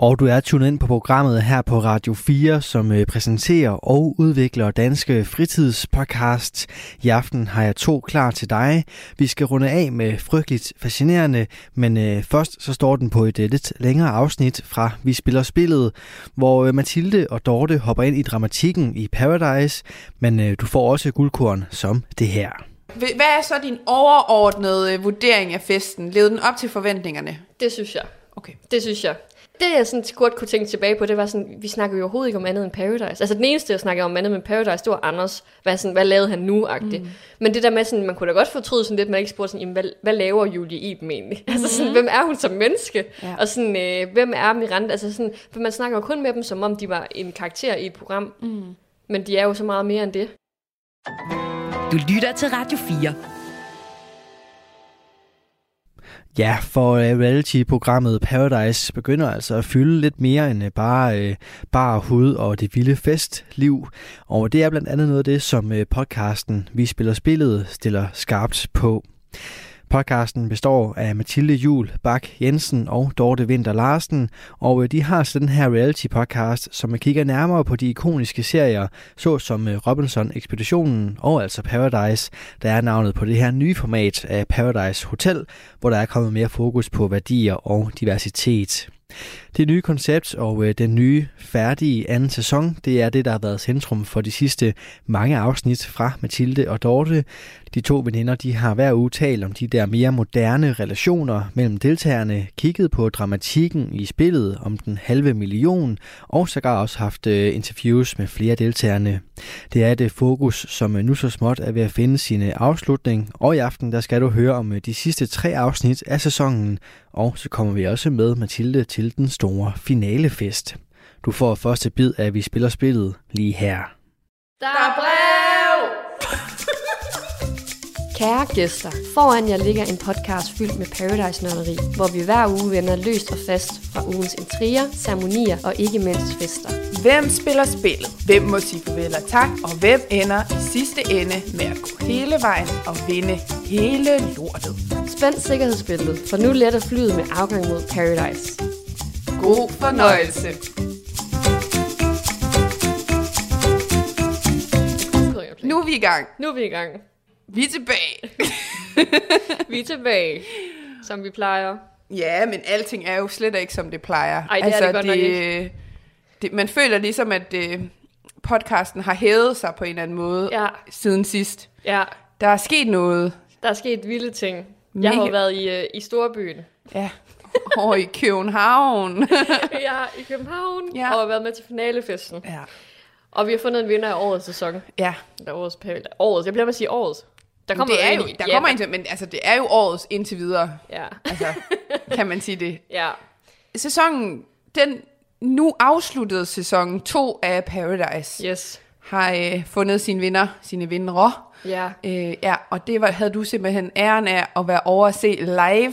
Og du er tunet ind på programmet her på Radio 4, som øh, præsenterer og udvikler danske fritidspodcasts. I aften har jeg to klar til dig. Vi skal runde af med frygteligt fascinerende, men øh, først så står den på et øh, lidt længere afsnit fra Vi spiller spillet, hvor Mathilde og Dorte hopper ind i dramatikken i Paradise, men du får også guldkorn som det her. Hvad er så din overordnede vurdering af festen? Levede den op til forventningerne? Det synes jeg. Okay. Det synes jeg. Det, jeg sådan godt kunne tænke tilbage på, det var sådan, vi snakker jo overhovedet ikke om andet end Paradise. Altså den eneste, jeg snakkede om andet end Paradise, det var Anders. Hvad, sådan, hvad lavede han nu -agtigt. Mm. Men det der med, sådan, man kunne da godt fortryde sådan lidt, man ikke spurgte sådan, jamen, hvad, hvad laver Julie Iben egentlig? Mm. Altså sådan, hvem er hun som menneske? Ja. Og sådan, øh, hvem er Miranda? Altså sådan, for man snakker jo kun med dem, som om de var en karakter i et program. Mm. Men de er jo så meget mere end det. Du lytter til Radio 4. Ja, for øh, reality-programmet Paradise begynder altså at fylde lidt mere end øh, bare, øh, bare hud og det vilde festliv. Og det er blandt andet noget af det, som øh, podcasten Vi Spiller Spillet stiller skarpt på. Podcasten består af Mathilde Jul Bak Jensen og Dorte Winter Larsen, og øh, de har så den her reality-podcast, som øh, kigger nærmere på de ikoniske serier, såsom øh, Robinson Ekspeditionen og altså Paradise, der er navnet på det her nye format af Paradise Hotel, hvor der er kommet mere fokus på værdier og diversitet. Det nye koncept og øh, den nye færdige anden sæson, det er det, der har været centrum for de sidste mange afsnit fra Mathilde og Dorte. De to veninder, de har hver uge talt om de der mere moderne relationer mellem deltagerne, kigget på dramatikken i spillet om den halve million, og sågar også haft øh, interviews med flere deltagerne. Det er det fokus, som øh, nu så småt er ved at finde sin afslutning, og i aften der skal du høre om de sidste tre afsnit af sæsonen, og så kommer vi også med Mathilde til den store finalefest. Du får første bid af Vi spiller spillet lige her. Der er brev! Kære gæster, foran jer ligger en podcast fyldt med Paradise-nørderi, hvor vi hver uge vender løst og fast fra ugens intriger, ceremonier og ikke mindst fester. Hvem spiller spillet? Hvem må sige farvel og tak? Og hvem ender i sidste ende med at gå hele vejen og vinde hele lortet? Spænd sikkerhedsbæltet, for nu letter flyet med afgang mod Paradise. God fornøjelse. Nu er vi i gang. Nu er vi i gang. Vi er tilbage. Vi er tilbage, som vi plejer. Ja, men alting er jo slet ikke, som det plejer. Ej, det er det godt nok ikke. Det, man føler ligesom, at øh, podcasten har hævet sig på en eller anden måde Ja. siden sidst. Ja, Der er sket noget. der er sket vilde ting. Jeg har jo været i, øh, i Storbyen. Ja, over i København. Er i København Ja. ja. og har været med til finalefesten. ja. Og vi har fundet en vinder af årets sæson. ja. Eller årets Paradise. Årets, jeg bliver med at sige årets. Der kommer det er jo, der ja, kommer en til, men altså, det er jo årets indtil videre. Ja, Altså, kan man sige det. ja. Sæsonen, den nu afsluttede sæson 2 af Paradise, Yes. Har øh, fundet sine vinder, sine vindere. Ja. Øh, ja, og det var, havde du simpelthen æren af at være over at se live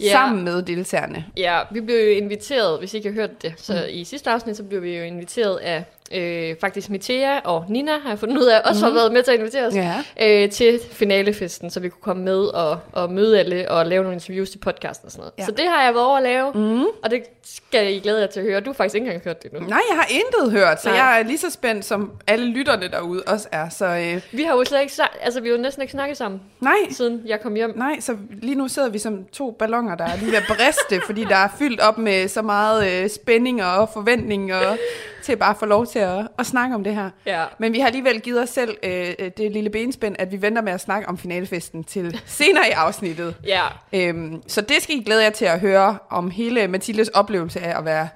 Ja. sammen med deltagerne. Ja, vi blev jo inviteret, hvis I ikke har hørt det, så mm. i sidste afsnit, så blev vi jo inviteret af øh, faktisk Mitea og Nina, har jeg fundet ud af, også har været med til at invitere os, Ja. øh, til finalefesten, så vi kunne komme med og, og møde alle og lave nogle interviews til podcasten og sådan noget. Ja. Så det har jeg været over at lave, mm. og det skal I glæde jer til at høre. Du har faktisk ikke engang hørt det nu. Nej, jeg har intet hørt, så Nej. jeg er lige så spændt, som alle lytterne derude også er. Så øh, Vi har jo slet ikke, altså vi har jo næsten ikke snakket sammen, nej, siden jeg kom hjem. nej, så lige nu sidder vi som to ballonger, der er lige ved at briste, fordi der er fyldt op med så meget øh, spænding og forventning og til bare at få lov til at, at snakke om det her. Ja. Men vi har alligevel givet os selv øh, øh, det lille benspænd, at vi venter med at snakke om finalefesten til senere i afsnittet. Ja, Øhm, så det skal I glæde jer til at høre om hele Mathildes oplevelse af at være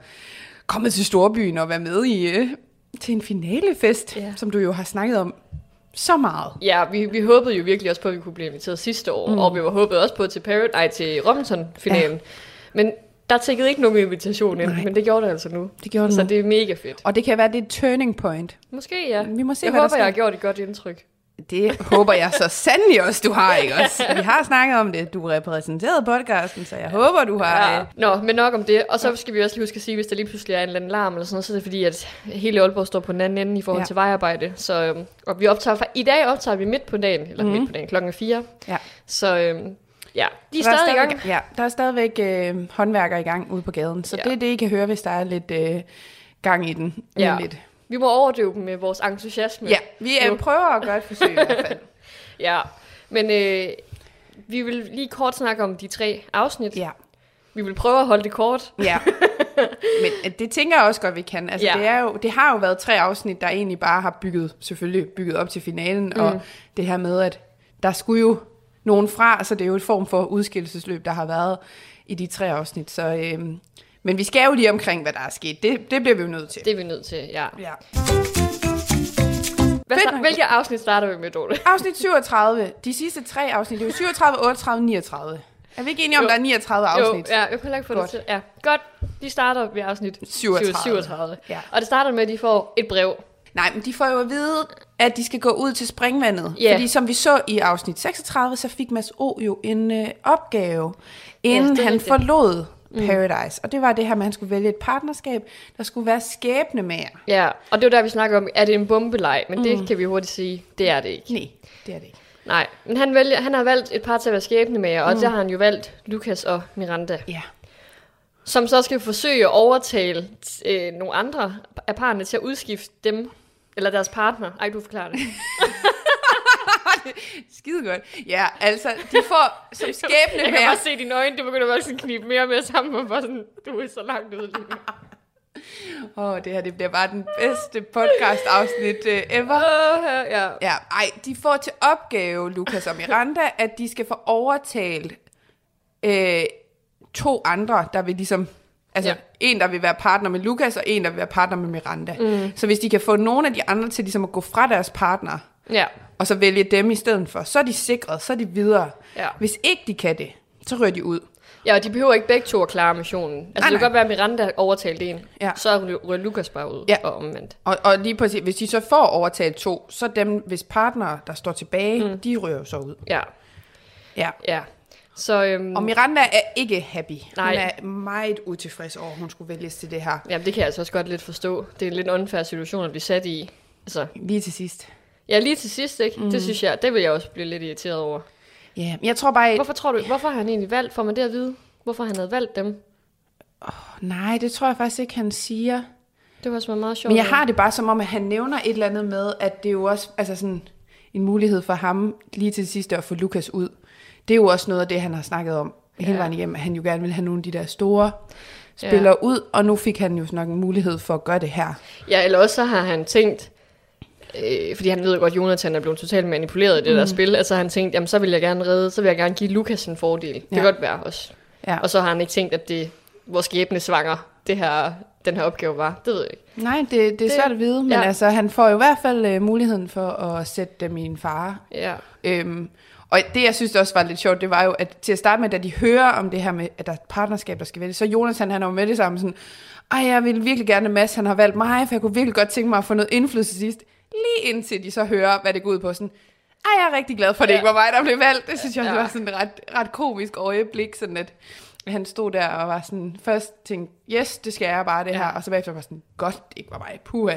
kommet til Storbyen og være med i øh, til en finalefest, Ja. som du jo har snakket om så meget. Ja, vi, vi håbede jo virkelig også på, at vi kunne blive inviteret sidste år, mm. og vi var håbet også på til Parrot, nej, til Robinson-finalen. Ja. Men der tækkede ikke nogen invitation ind, Nej. men det gjorde det altså nu. Det gjorde det Så nu. det er mega fedt. Og det kan være, det er et turning point. Måske ja. Vi må se, jeg hvad der håber, sker. jeg har gjort et godt indtryk. Det håber jeg så sandelig også, du har, ikke også? Vi har snakket om det. Du repræsenterede podcasten, så jeg håber, du har... Ja. øh, Nå, men nok om det. Og så skal vi også lige huske at sige, hvis der lige pludselig er en eller anden larm eller sådan noget, så er det fordi, at hele Aalborg står på den anden ende i forhold Ja. til vejarbejde. Så, øhm, og vi optager, fra- i dag optager vi midt på dagen, eller mm. midt på dagen, klokken er fire. Ja. Så øhm, ja, de er Der stadig i gang. Ja, der er stadigvæk øh, håndværkere i gang ude på gaden, så Ja. det er det, I kan høre, hvis der er lidt øh, gang i den. Ja. Lidt. Vi må overdøve dem med vores entusiasme. ja, vi øh, Nu. prøver at gøre et forsøg i hvert fald. ja. Men øh, vi vil lige kort snakke om de tre afsnit. Ja. Vi vil prøve at holde det kort. Ja, men øh, det tænker jeg også godt, vi kan. Altså, Ja. det, er jo, det har jo været tre afsnit, der egentlig bare har bygget, selvfølgelig bygget op til finalen, mm. og det her med, at der skulle jo nogen fra, så det er jo et form for udskillelsesløb, der har været i de tre afsnit. Så, øhm, men vi skal jo lige omkring, hvad der er sket. Det, det bliver vi jo nødt til. Det er vi nødt til, ja. Ja. Hvad, hvilke afsnit starter vi med, Dorte? Afsnit 37, de sidste tre afsnit, det er jo 37, 38, 39. Er vi ikke enige om, Jo. der er 39 afsnit? Jo, ja, jeg kan ikke få Godt. det til. Ja, godt. De starter ved afsnit 37. 37. Ja. Og det starter med, at de får et brev. Nej, men de får jo at vide, at de skal gå ud til springvandet. Ja. Fordi som vi så i afsnit 36, så fik Mads O jo en øh, opgave, inden er han rigtigt. forlod Paradise. Og det var det her med, at han skulle vælge et partnerskab, der skulle være skæbne med jer. Ja, og det var der, vi snakker om, er det en bombeleg? Men mm. det kan vi hurtigt sige, det er det ikke. Nej, det er det ikke. Nej, men han, vælger, han har valgt et par til at være skæbne med jer, og der har han jo valgt Lukas og Miranda, Ja. som så skal forsøge at overtale øh, nogle andre af parerne til at udskifte dem, eller deres partner. Ej, du forklarer det. Skide godt. Ja, altså, de får som skæbne Jeg kan bare se dine øjne, det begynder bare sådan at knibe mere og mere sammen, og bare sådan, du er så langt ude lige. Åh, oh, det her det bliver bare den bedste podcast-afsnit uh, ever. Åh, ja. Ja, ej, de får til opgave, Lukas og Miranda, at de skal få overtalt øh, to andre, der vil ligesom... Altså, Ja. en, der vil være partner med Lukas, og en, der vil være partner med Miranda. Mm. Så hvis de kan få nogle af de andre til ligesom at gå fra deres partner, Ja, og så vælge dem i stedet for, så er de sikret, så er de videre. Ja. Hvis ikke de kan det, så rører de ud. Ja, og de behøver ikke begge to at klare missionen. Altså, Nej, det kan nej. godt være, at Miranda overtalte en. Ja. Så ryger Lukas bare ud, Ja. og omvendt. Og, og lige præcis, hvis de så får overtalt to, så dem, hvis partnere, der står tilbage, mm. de rører jo så ud. Ja, Ja. ja. Så, øhm, Og Miranda er ikke happy. Nej. Hun er meget utilfreds over, at hun skulle vælges til det her. jamen, det kan jeg altså også godt lidt forstå. Det er en lidt unfair situation at blive sat i. Altså, Lige til sidst. ja, lige til sidst, ikke? Mm. Det synes jeg, det vil jeg også blive lidt irriteret over. Ja, men jeg tror bare... Hvorfor tror du, hvorfor har han egentlig valgt, får man det at vide? Hvorfor han havde valgt dem? Nej, det tror jeg faktisk ikke, han siger. Det var også meget sjovt. Men jeg har det bare som om, at han nævner et eller andet med, at det er jo også altså sådan en mulighed for ham lige til sidst at få Lukas ud. Det er jo også noget af det, han har snakket om hele Ja. vejen igennem, at han jo gerne vil have nogle af de der store spillere ja. ud, og nu fik han jo nok en mulighed for at gøre det her. Ja, eller også så har han tænkt, øh, fordi han ved jo godt, at Jonathan er blevet totalt manipuleret i det mm. der spil, altså har han tænkt, jamen så vil jeg gerne redde, så vil jeg gerne give Lukas en fordel. Det Ja. kan godt være også. Ja. Og så har han ikke tænkt, at det vores skæbne svanger, det her, den her opgave var. Det ved jeg ikke. Nej, det, det er Det- svært at vide, men ja. altså, han får jo i hvert fald øh, muligheden for at sætte dem i en fare. Ja. Øhm, og det, jeg synes også var lidt sjovt, det var jo, at til at starte med, da de hører om det her med, at der er et partnerskab, der skal vælges, så Jonas, han, han er jo med det samme sådan, ej, jeg vil virkelig gerne, Mads, han har valgt mig, for jeg kunne virkelig godt tænke mig at få noget indflydelse sidst. Lige indtil de så hører, hvad det går ud på, sådan, ej, jeg er rigtig glad for, at det Ja. ikke var mig, der blev valgt. Det synes jeg Ja. ja. var sådan et ret, ret komisk øjeblik, sådan at han stod der og var sådan, først tænkte, yes, det skal jeg bare det Ja. her, og så bagefter var sådan, godt, det ikke var mig, puha.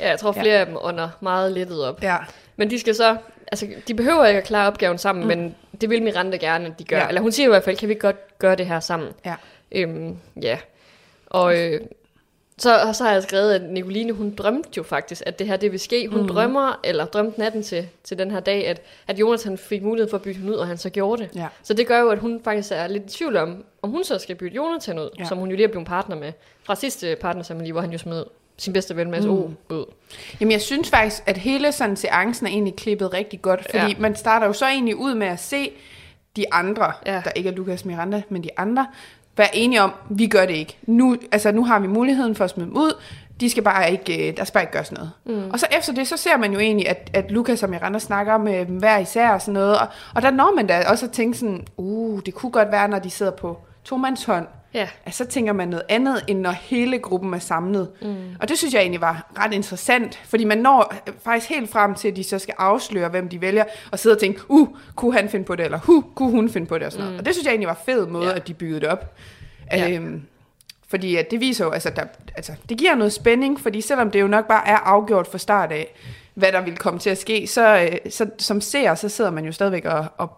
ja, jeg tror Ja. flere af dem under meget lettet op. Ja, Men de skal så, altså de behøver ikke at klare opgaven sammen, mm. men det vil Miranda gerne, at de gør. Ja. Eller hun siger i hvert fald, kan vi ikke godt gøre det her sammen? ja. Øhm, ja. Og øh, så, og så har jeg skrevet, at Nicoline, hun drømte jo faktisk, at det her det vil ske. Hun mm. drømmer, eller drømte natten til, til den her dag, at, at Jonathan fik mulighed for at bytte hende ud, og han så gjorde det. Ja. Så det gør jo, at hun faktisk er lidt i tvivl om, om hun så skal bytte Jonathan ud, ja. Ja. som hun jo lige er blevet partner med. Fra sidste partnersamling, hvor han jo smed sin bedste ven Mads mm. O ud. Jamen, jeg synes faktisk, at hele sådan seancen er egentlig klippet rigtig godt, fordi Ja. man starter jo så egentlig ud med at se de andre, Ja. der ikke er Lukas Miranda, men de andre, være enige om, vi gør det ikke. Nu, altså, nu har vi muligheden for at smide dem ud, de skal bare ikke, øh, der skal bare ikke gøres noget. Mm. Og så efter det, så ser man jo egentlig, at, at Lukas og Miranda snakker med dem hver især og sådan noget, og, og der når man da også at tænke sådan, uh, det kunne godt være, når de sidder på tomandshånd, Ja. Altså, så tænker man noget andet, end når hele gruppen er samlet. Mm. Og det synes jeg egentlig var ret interessant, fordi man når øh, faktisk helt frem til, at de så skal afsløre, hvem de vælger, og sidde og tænke, uh, kunne han finde på det, eller uh, kunne hun finde på det, og sådan noget. Og det synes jeg egentlig var fed måde, Ja. at de byggede det op. Ja. Øhm, fordi at det viser jo, altså, der, altså, det giver noget spænding, fordi selvom det jo nok bare er afgjort fra start af, hvad der vil komme til at ske, så, øh, så som ser, så sidder man jo stadigvæk og, og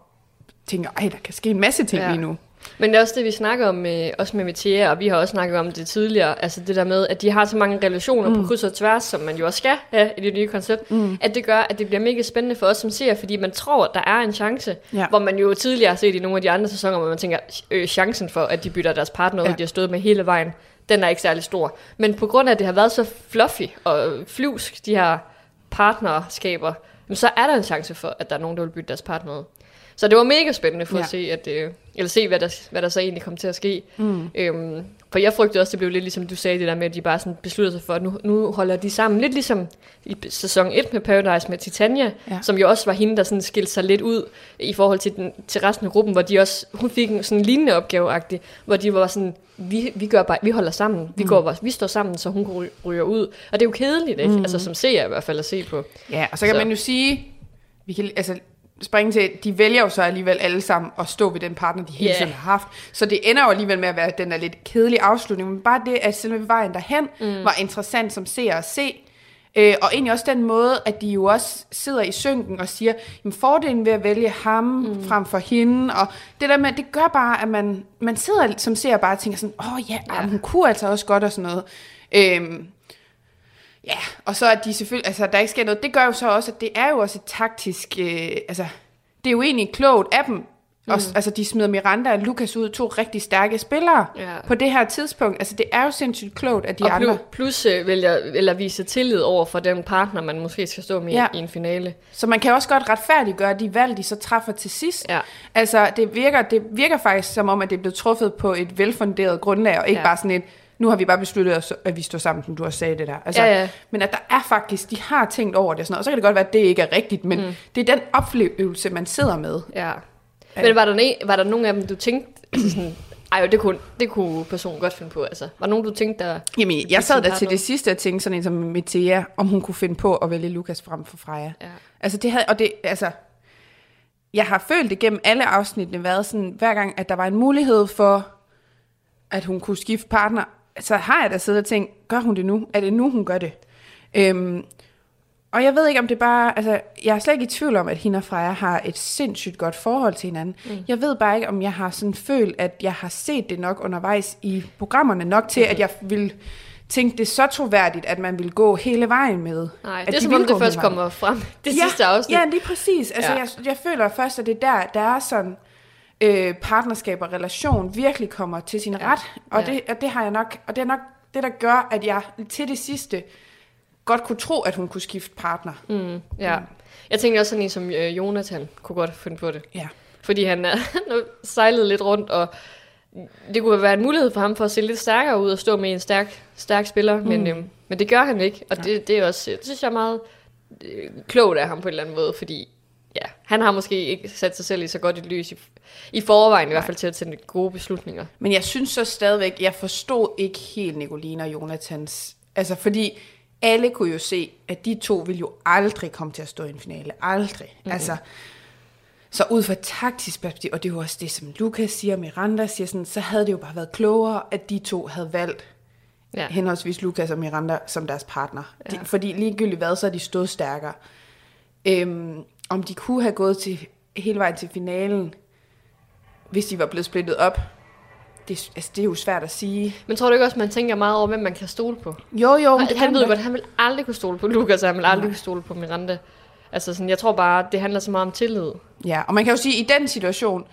tænker, ej, der kan ske en masse ting ja. lige nu. Men det er også det, vi snakker om med, også med Metier, og vi har også snakket om det tidligere, altså det der med, at de har så mange relationer mm. på kryds og tværs, som man jo også skal have i det nye koncept, mm. at det gør, at det bliver mega spændende for os som ser, fordi man tror, at der er en chance, Ja. hvor man jo tidligere har set i nogle af de andre sæsoner, hvor man tænker, øh, chancen for, at de bytter deres partner ud, Ja. de har stået med hele vejen, den er ikke særlig stor. Men på grund af, at det har været så fluffy og flyvsk, de her partnerskaber, så er der en chance for, at der er nogen, der vil bytte deres partner ud. Så det var mega spændende for ja. At se, at, øh, eller se hvad, der, hvad der så egentlig kom til at ske. Mm. Øhm, for jeg frygtede også, det blev lidt ligesom du sagde, det der med, at de bare sådan besluttede sig for, at nu, nu holder de sammen. Lidt ligesom i sæson 1 med Paradise med Titania, ja. Som jo også var hende, der sådan skilte sig lidt ud i forhold til, den, til resten af gruppen, hvor de også, hun fik en sådan lignende opgave hvor de var sådan, vi, vi, gør bare, vi holder sammen, vi, går, bare- vi står sammen, så hun ry- ryger ud. Og det er jo kedeligt, ikke? Mm. Altså som ser i hvert fald at se på. Ja, og så kan så. man jo sige, vi kan altså springe til, de vælger jo så alligevel alle sammen at stå ved den partner, de hele Ja. tiden har haft. Så det ender jo alligevel med at være den der lidt kedelige afslutning, men bare det, at selve vejen derhen mm. var interessant som ser at se. Øh, og egentlig også den måde, at de jo også sidder i synken og siger, jamen fordelen ved at vælge ham mm. frem for hende, og det der med, det gør bare, at man, man sidder som ser bare og tænker sådan, åh oh, ja, Ja. ja. hun kunne altså også godt og sådan noget. Øhm, Ja, og så at de selvfølgelig, altså der ikke sker noget, det gør jo så også, at det er jo også et taktisk, øh, altså det er jo egentlig klogt af dem, mm. også, altså de smider Miranda og Lukas ud, to rigtig stærke spillere Ja. på det her tidspunkt, altså det er jo sindssygt klogt, at de og andre, plus, øh, vælger, eller vise tillid over for den partner, man måske skal stå med ja. I en finale. så man kan også godt retfærdiggøre de valg, de så træffer til sidst. Ja. Altså det virker, det virker faktisk som om, at det blevet truffet på et velfunderet grundlag, og ikke ja. bare sådan et, nu har vi bare besluttet, os, at vi står sammen, som du har sagt det der. Altså, Ja, ja. Men at der er faktisk, de har tænkt over det og sådan noget, og så kan det godt være, at det ikke er rigtigt, men mm. det er den oplevelse, man sidder med. Ja. Men var der, var der nogen af dem, du tænkte, altså sådan, ej, det kunne, det kunne personen godt finde på, altså. Var der nogen, du tænkte, der... Jamen, jeg sad der til det sidste og tænkte sådan en som Metea, om hun kunne finde på at vælge Lukas frem for Freja. Ja. Altså det havde, og det, altså, jeg har følt det gennem alle afsnittene været sådan, hver gang, at der var en mulighed for, at hun kunne skifte partner, så har jeg da siddet og tænkt, gør hun det nu? Er det nu, hun gør det? Øhm, og jeg ved ikke, om det bare... Altså, jeg er slet ikke i tvivl om, at hende og Freja har et sindssygt godt forhold til hinanden. Mm. Jeg ved bare ikke, om jeg har sådan følt, at jeg har set det nok undervejs i programmerne nok til, mm. at jeg vil tænke, det så troværdigt, at man vil gå hele vejen med. Nej, det er de som om det først kommer frem det ja, sidste afsnit. Ja, lige præcis. Altså, ja. jeg, jeg føler først, at det er der, der er sådan øh, partnerskab og relation virkelig kommer til sin Ja. ret. Og, Ja. det, og det har jeg nok, og det er nok det, der gør, at jeg til det sidste godt kunne tro, at hun kunne skifte partner. Mm, ja. Jeg tænker også sådan en som øh, Jonathan kunne godt finde på det. Ja. Fordi han er nu sejlet lidt rundt, og det kunne være en mulighed for ham for at se lidt stærkere ud og stå med en stærk, stærk spiller, mm. men, øhm, men det gør han ikke. Og det, det er også, det synes jeg er meget øh, klogt af ham på en eller anden måde, fordi ja, han har måske ikke sat sig selv i så godt et lys i, i forvejen, i hvert fald til at tage gode beslutninger. Men jeg synes så stadigvæk, jeg forstod ikke helt Nicoline og Jonathans... Altså, fordi alle kunne jo se, at de to ville jo aldrig komme til at stå i en finale. Aldrig. Mm-hmm. Altså, så ud fra taktisk perspektiv, og det er jo også det, som Lukas siger, Miranda siger, sådan, så havde det jo bare været klogere, at de to havde valgt Ja. henholdsvis Lukas og Miranda som deres partner. Ja. De, fordi ligegyldigt hvad, så er de stået stærkere. Øhm, om de kunne have gået til, hele vejen til finalen, hvis de var blevet splittet op, det, altså, det er jo svært at sige. Men tror du ikke også, man tænker meget over, hvem man kan stole på? Jo, jo. Han, han ved godt, han vil aldrig kunne stole på Lukas, og han vil aldrig Nej. kunne stole på Miranda. Altså sådan, jeg tror bare, det handler så meget om tillid. Ja, og man kan jo sige, at i den situation,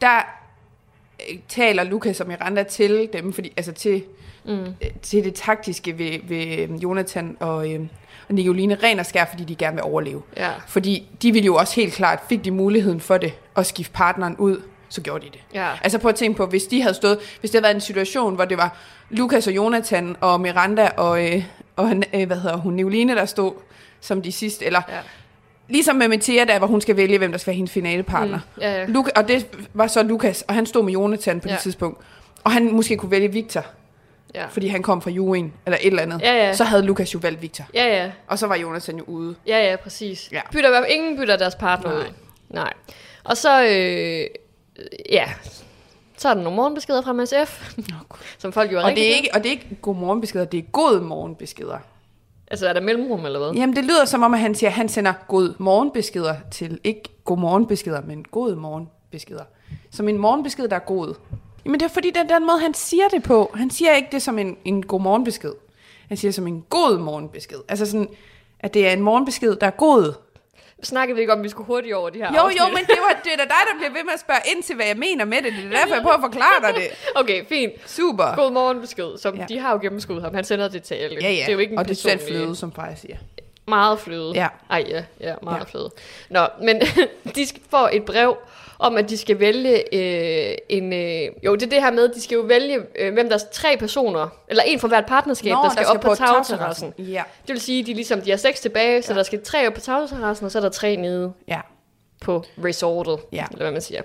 der øh, taler Lukas og Miranda til dem, fordi, altså til, mm. til det taktiske ved, ved øhm, Jonathan og, øh, og Nicoline ren og skær, fordi de gerne vil overleve. Ja. Fordi de ville jo også helt klart, fik de muligheden for det, at skifte partneren ud, så gjorde de det. Ja. Altså prøv at tænke på, hvis de havde stået, hvis det havde været en situation, hvor det var Lukas og Jonathan og Miranda og, øh, og øh, hvad hedder hun, Nicoline, der stod som de sidste, eller Ja. Ligesom med Mathia der, hvor hun skal vælge, hvem der skal være hendes finalepartner. Mm, ja, ja. Luka, og det var så Lukas, og han stod med Jonathan på. Ja. det tidspunkt. og han måske kunne vælge Victor, Ja. fordi han kom fra Juin, eller et eller andet, Ja, ja. så havde Lukas jo valgt Victor. Ja, ja. Og så var Jonathan jo ude. Ja, ja, præcis. Ja. Bytter, ingen bytter deres partner Nej. ud. Nej. Og så, øh, ja, så er der nogle morgenbeskeder fra MSF, som folk jo er Og det, er ikke, og det er ikke god morgenbeskeder, det er god morgenbeskeder. Altså, er der mellemrum eller hvad? Jamen, det lyder som om, at han siger, at han sender god morgenbeskeder til, ikke god morgenbeskeder, men god morgenbeskeder. Som en morgenbesked, der er god. Jamen, det er fordi, er den måde, han siger det på. Han siger ikke det som en, en god morgenbesked. Han siger som en god morgenbesked. Altså sådan, at det er en morgenbesked, der er god. Snakkede vi ikke om, at vi skulle hurtigt over de her Jo, afsnit? jo, men det, var, det er da dig, der bliver ved med at spørge ind til, hvad jeg mener med det. Det er derfor, jeg prøver at forklare dig det. Okay, fint. Super. God morgenbesked, som Ja. de har jo gennemskudt ham. Han sender det til alle. Ja, ja. Det er jo ikke en og det er personlig- fløde, som Freja siger. Meget fløde. Ja. Ej, ja, ja meget Ja. fløde. Nå, men de får et brev om, at de skal vælge øh, en... Øh, jo, det er det her med, at de skal jo vælge, øh, hvem der er tre personer, eller en fra hvert partnerskab, Nå, der skal op på tagterrassen. tagterrassen. Ja, Det vil sige, at de, ligesom, de har seks tilbage, så der skal tre op på tagterrassen, og så er der tre nede ja. på resortet, Ja. eller hvad man siger.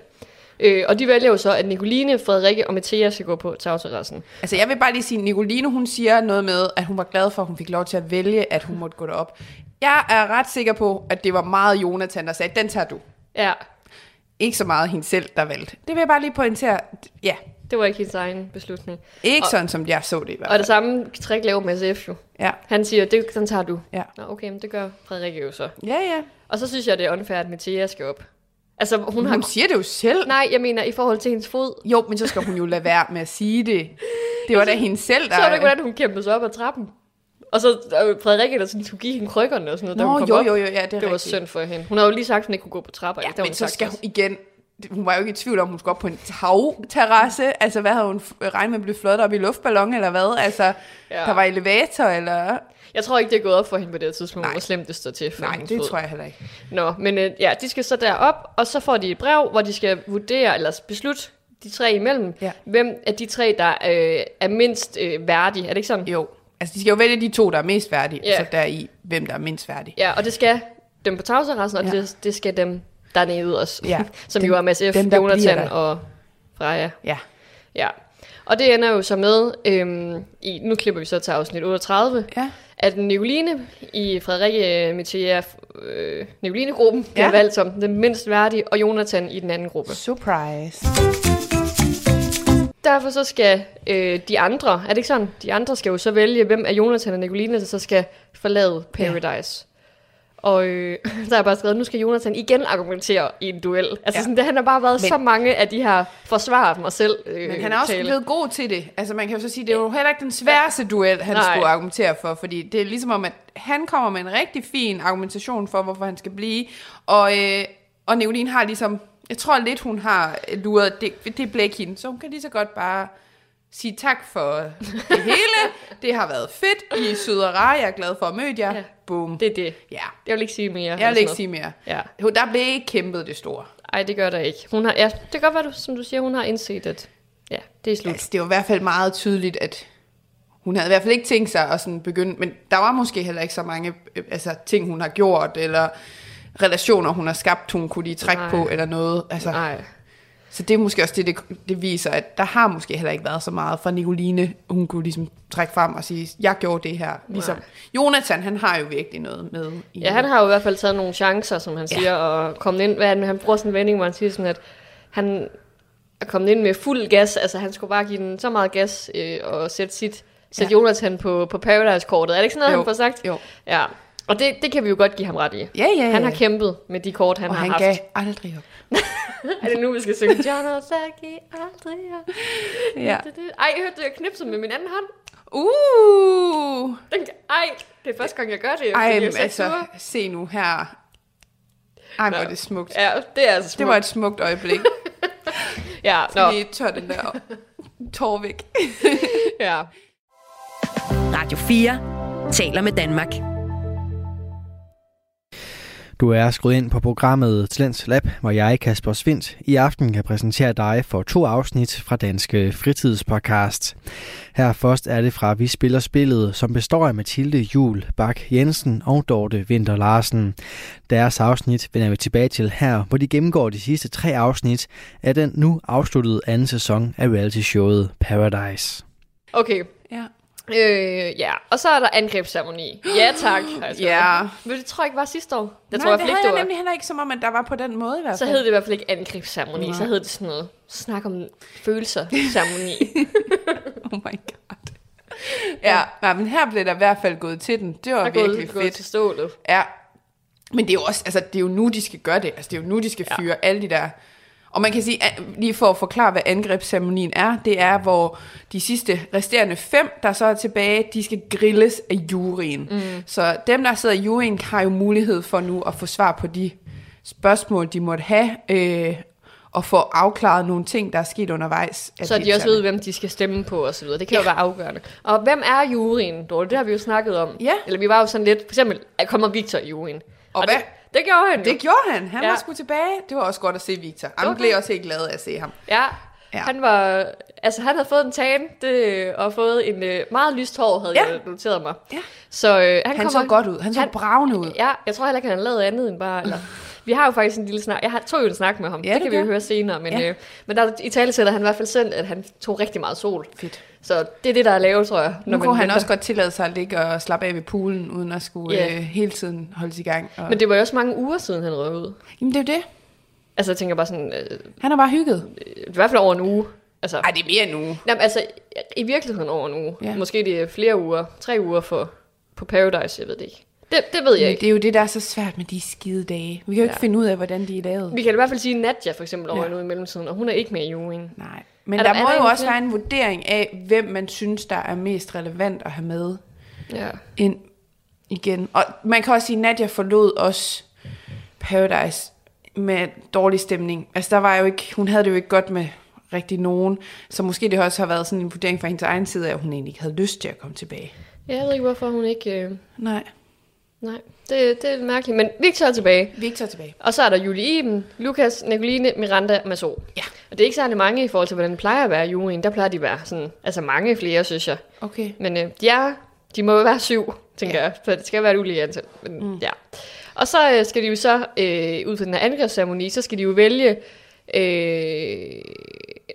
Øh, og de vælger jo så, at Nicoline, Frederikke og Mathia skal gå på tagterrassen. Altså, jeg vil bare lige sige, Nicoline, hun siger noget med, at hun var glad for, at hun fik lov til at vælge, at hun måtte gå derop. Jeg er ret sikker på, at det var meget Jonathan, der sagde, den tager du. Ja, Ikke så meget hende selv, der valgte. Det vil jeg bare lige pointere. Ja, det var ikke hendes egen beslutning. ikke Og- sådan, som jeg så det i hvert Og fald. det samme trick laver med SF jo. Ja, Han siger, det, den tager du. ja. Nå, okay, men det gør Frederikke jo så. Ja, ja. Og så synes jeg, det er unfair, at Mathia skal op. Altså, hun Hun, har... siger det jo selv. Nej, jeg mener, i forhold til hendes fod. Jo, men så skal hun jo lade være med at sige det. Det var da hende selv, der... Så er det ikke, hvordan hun kæmpede sig op ad trappen. Og så øh, Frederikke, der sådan, skulle give hende krykkerne og sådan noget, da Nå, hun kom jo, op. jo, jo, ja, det er Det var rigtigt. synd for hende. Hun har jo lige sagt, at hun ikke kunne gå på trapper. Ja, men så skal hun igen... Hun var jo ikke i tvivl om, hun skulle op på en tagterrasse. Altså, hvad havde hun regnet med at blive flot op i luftballon, eller hvad? Altså, Ja. der var elevator, eller... Jeg tror ikke, det er gået op for hende på det tidspunkt, Nej. hvor slemt det står til for Nej, det fod. tror jeg heller ikke. Nå, men øh, ja, de skal så derop, og så får de et brev, hvor de skal vurdere, eller beslutte de tre imellem, Ja. hvem af de tre, der øh, er mindst øh, værdige. Er det ikke sådan? Jo, altså de skal jo vælge de to, der er mest værdige, Ja. og så der i, hvem der er mindst værdige. Ja, og det skal dem på tagterrassen, og Ja. det, det skal dem dernede også. Ja. Som Dem- jo er Mads F., dem, Jonathan og Freja. Ja. Ja. Og det ender jo så med, øhm, i, nu klipper vi så til afsnit 38, Ja. at Nicoline i Frederikke Metia øh, Nicoline-gruppen bliver Ja. valgt som den mindst værdige, og Jonathan i den anden gruppe. Surprise. Derfor så skal øh, de andre, er det ikke sådan? De andre skal jo så vælge, hvem af Jonathan og Nicoline, der så skal forlade Paradise. Og øh, der er jeg bare skrevet, nu skal Jonathan igen argumentere i en duel. Altså Ja. ja. sådan, det, han har bare været Men- så mange af de her forsvarer mig selv øh, Men han er også tale. blevet god til det. Altså man kan jo så sige, det er jo heller ikke den sværeste duel, han Nej. skulle argumentere for, fordi det er ligesom om, at han kommer med en rigtig fin argumentation for, hvorfor han skal blive, og, øh, og Nicoline har ligesom, jeg tror lidt, hun har luret, det, det blev ikke hende, så hun kan lige så godt bare sige tak for det hele. det har været fedt. I er søde og rare. Jeg er glad for at møde jer. Ja. Boom. Det er det. Ja. Jeg vil ikke sige mere. Jeg vil ikke eller sige mere. noget. Ja. Der blev ikke kæmpet det store. Ej, det gør der ikke. Hun har, ja, det kan godt være, som du siger, hun har indset, at ja, det er slut. Altså, det var i hvert fald meget tydeligt, at hun havde i hvert fald ikke tænkt sig at sådan begynde, men der var måske heller ikke så mange øh, altså, ting, hun har gjort, eller relationer, hun har skabt, hun kunne lige trække Nej. på, eller noget. Altså, Nej. så det er måske også det, det, det viser, at der har måske heller ikke været så meget fra Nicoline, hun kunne ligesom trække frem og sige, jeg gjorde det her. Ligesom, Nej. Jonathan, han har jo virkelig noget med. I, Ja, han har jo i hvert fald taget nogle chancer, som han Ja. siger, og kommet ind, hvad det, han bruger sådan en vending, hvor han siger sådan, at han er kommet ind med fuld gas, altså han skulle bare give den så meget gas, øh, og sætte sit, sætte Ja. Jonathan på, på Paradise-kortet. Er det ikke sådan noget, Jo. han får sagt? Jo. Ja, og det, det kan vi jo godt give ham ret i. Ja, ja, ja. Han har kæmpet med de kort, han og har han haft. gav aldrig op. Er det nu, vi skal synge? John og Saki, aldrig op. Ja. Ej, jeg hørte, jeg knipsede med min anden hånd. Uh! Den, ej, det er første gang, jeg gør det. Ej, men altså, uger. se nu her. Ej, hvor er det smukt. Ja, det er altså smukt. Det var et smukt øjeblik. Ja, Så nå, lige tør den der tår væk. ja. Radio 4 taler med Danmark. Du er skruet ind på programmet Talents Lab, hvor jeg, Kasper Svindt, i aften kan præsentere dig for to afsnit fra Danske Fritidspodcast. Her først er det fra Vi Spiller Spillet, som består af Mathilde Jul Bak Jensen og Dorte Vinter Larsen. Deres afsnit vender vi tilbage til her, hvor de gennemgår de sidste tre afsnit af den nu afsluttede anden sæson af reality-showet Paradise. Okay, Ja. Øh, ja. Og så er der angrebsceremoni. Ja tak. Altså. Ja. Men det tror jeg ikke var sidste år. Det Nej, tror jeg det havde jeg var. nemlig heller ikke som om, at der var på den måde i hvert Så fald. hed det i hvert fald ikke angrebsceremoni. Så hed det sådan noget snak om følelser ceremoni. Oh my god. Ja, nej, men her blev der i hvert fald gået til den. Det var Der er virkelig gået, gået fedt. til stålet. Ja. Men det er jo også, altså det er jo nu, de skal gøre det. Altså det er jo nu, de skal fyre ja. alle de der... Og man kan sige, at- lige for at forklare, hvad angrebsceremonien er, det er, hvor de sidste resterende fem, der så er tilbage, de skal grilles af juryen. Mm. Så dem, der sidder i juryen, har jo mulighed for nu at få svar på de spørgsmål, de måtte have, øh, og få afklaret nogle ting, der er sket undervejs. Så de også ved, hvem de skal stemme på og så videre. Det kan ja. Jo være afgørende. Og hvem er juryen, Dorte? Det har vi jo snakket om. Ja. Eller vi var jo sådan lidt, for eksempel, kommer Victor i juryen. Og det, hvad? det gjorde han jo. Det gjorde han. Han Ja. var sgu tilbage. Det var også godt at se Victor. Han Okay. blev også helt glad af at se ham. Ja, ja, han var, altså han havde fået en tan, det, og fået en øh, meget lyst hår, havde Ja. jeg noteret mig. Ja. Så øh, han, Han kommer, så godt ud. Han så han- bravende ud. Ja, jeg tror heller ikke, han lavet andet end bare... Eller, vi har jo faktisk en lille snak. Jeg har, tog jo en snak med ham. Ja, det du kan vi jo gør. høre senere. Men, Ja. øh, men der i tale sætter han i hvert fald selv, at han tog rigtig meget sol. Fedt. Så det er det, der er lavet, tror jeg. Nu kunne han venter. også godt tillade sig at ligge og slappe af ved poolen, uden at skulle yeah. øh, hele tiden holdes i gang. Og... Men det var jo også mange uger siden, han røg ud. Jamen det er jo det. Altså, jeg tænker bare sådan... Øh, Han har bare hygget. i hvert fald over en uge. Altså, Ej, det er mere en uge. jamen, altså, i virkeligheden over en uge. Ja. Måske det er flere uger. Tre uger for, på Paradise, jeg ved det ikke. Det, det ved jeg Men ikke. det er jo det, der er så svært med de skide dage. Vi kan jo ikke Ja. finde ud af, hvordan de er lavet. Vi kan i hvert fald sige Nadja for eksempel over Ja. uge i mellemtiden, og hun er ikke med i juryen. Nej. Men Er der, der- er må jo også til? være en vurdering af, hvem man synes, der er mest relevant at have med Ja. ind igen. Og man kan også sige, at Nadia forlod også Paradise med dårlig stemning. Altså der var jo ikke, hun havde det jo ikke godt med rigtig nogen. Så måske det også har været sådan en vurdering fra hendes egen side, af, at hun egentlig ikke havde lyst til at komme tilbage. Jeg ved ikke, hvorfor hun ikke... Øh... Nej. Nej, det, det er mærkeligt. Men Victor er tilbage. Victor er tilbage. Og så er der Julie Iben, Lukas, Nicoline, Miranda, Maso. Ja. Og det er ikke særlig mange i forhold til, hvordan det plejer at være i juryen. Der plejer de at være sådan, altså mange flere, synes jeg. Okay. Men øh, de, er, de må være syv, tænker ja. jeg. For det skal være et ulige antal. Men, mm. ja. Og så øh, skal de jo så, øh, ud fra den her angrebsceremoni, så skal de jo vælge... Øh,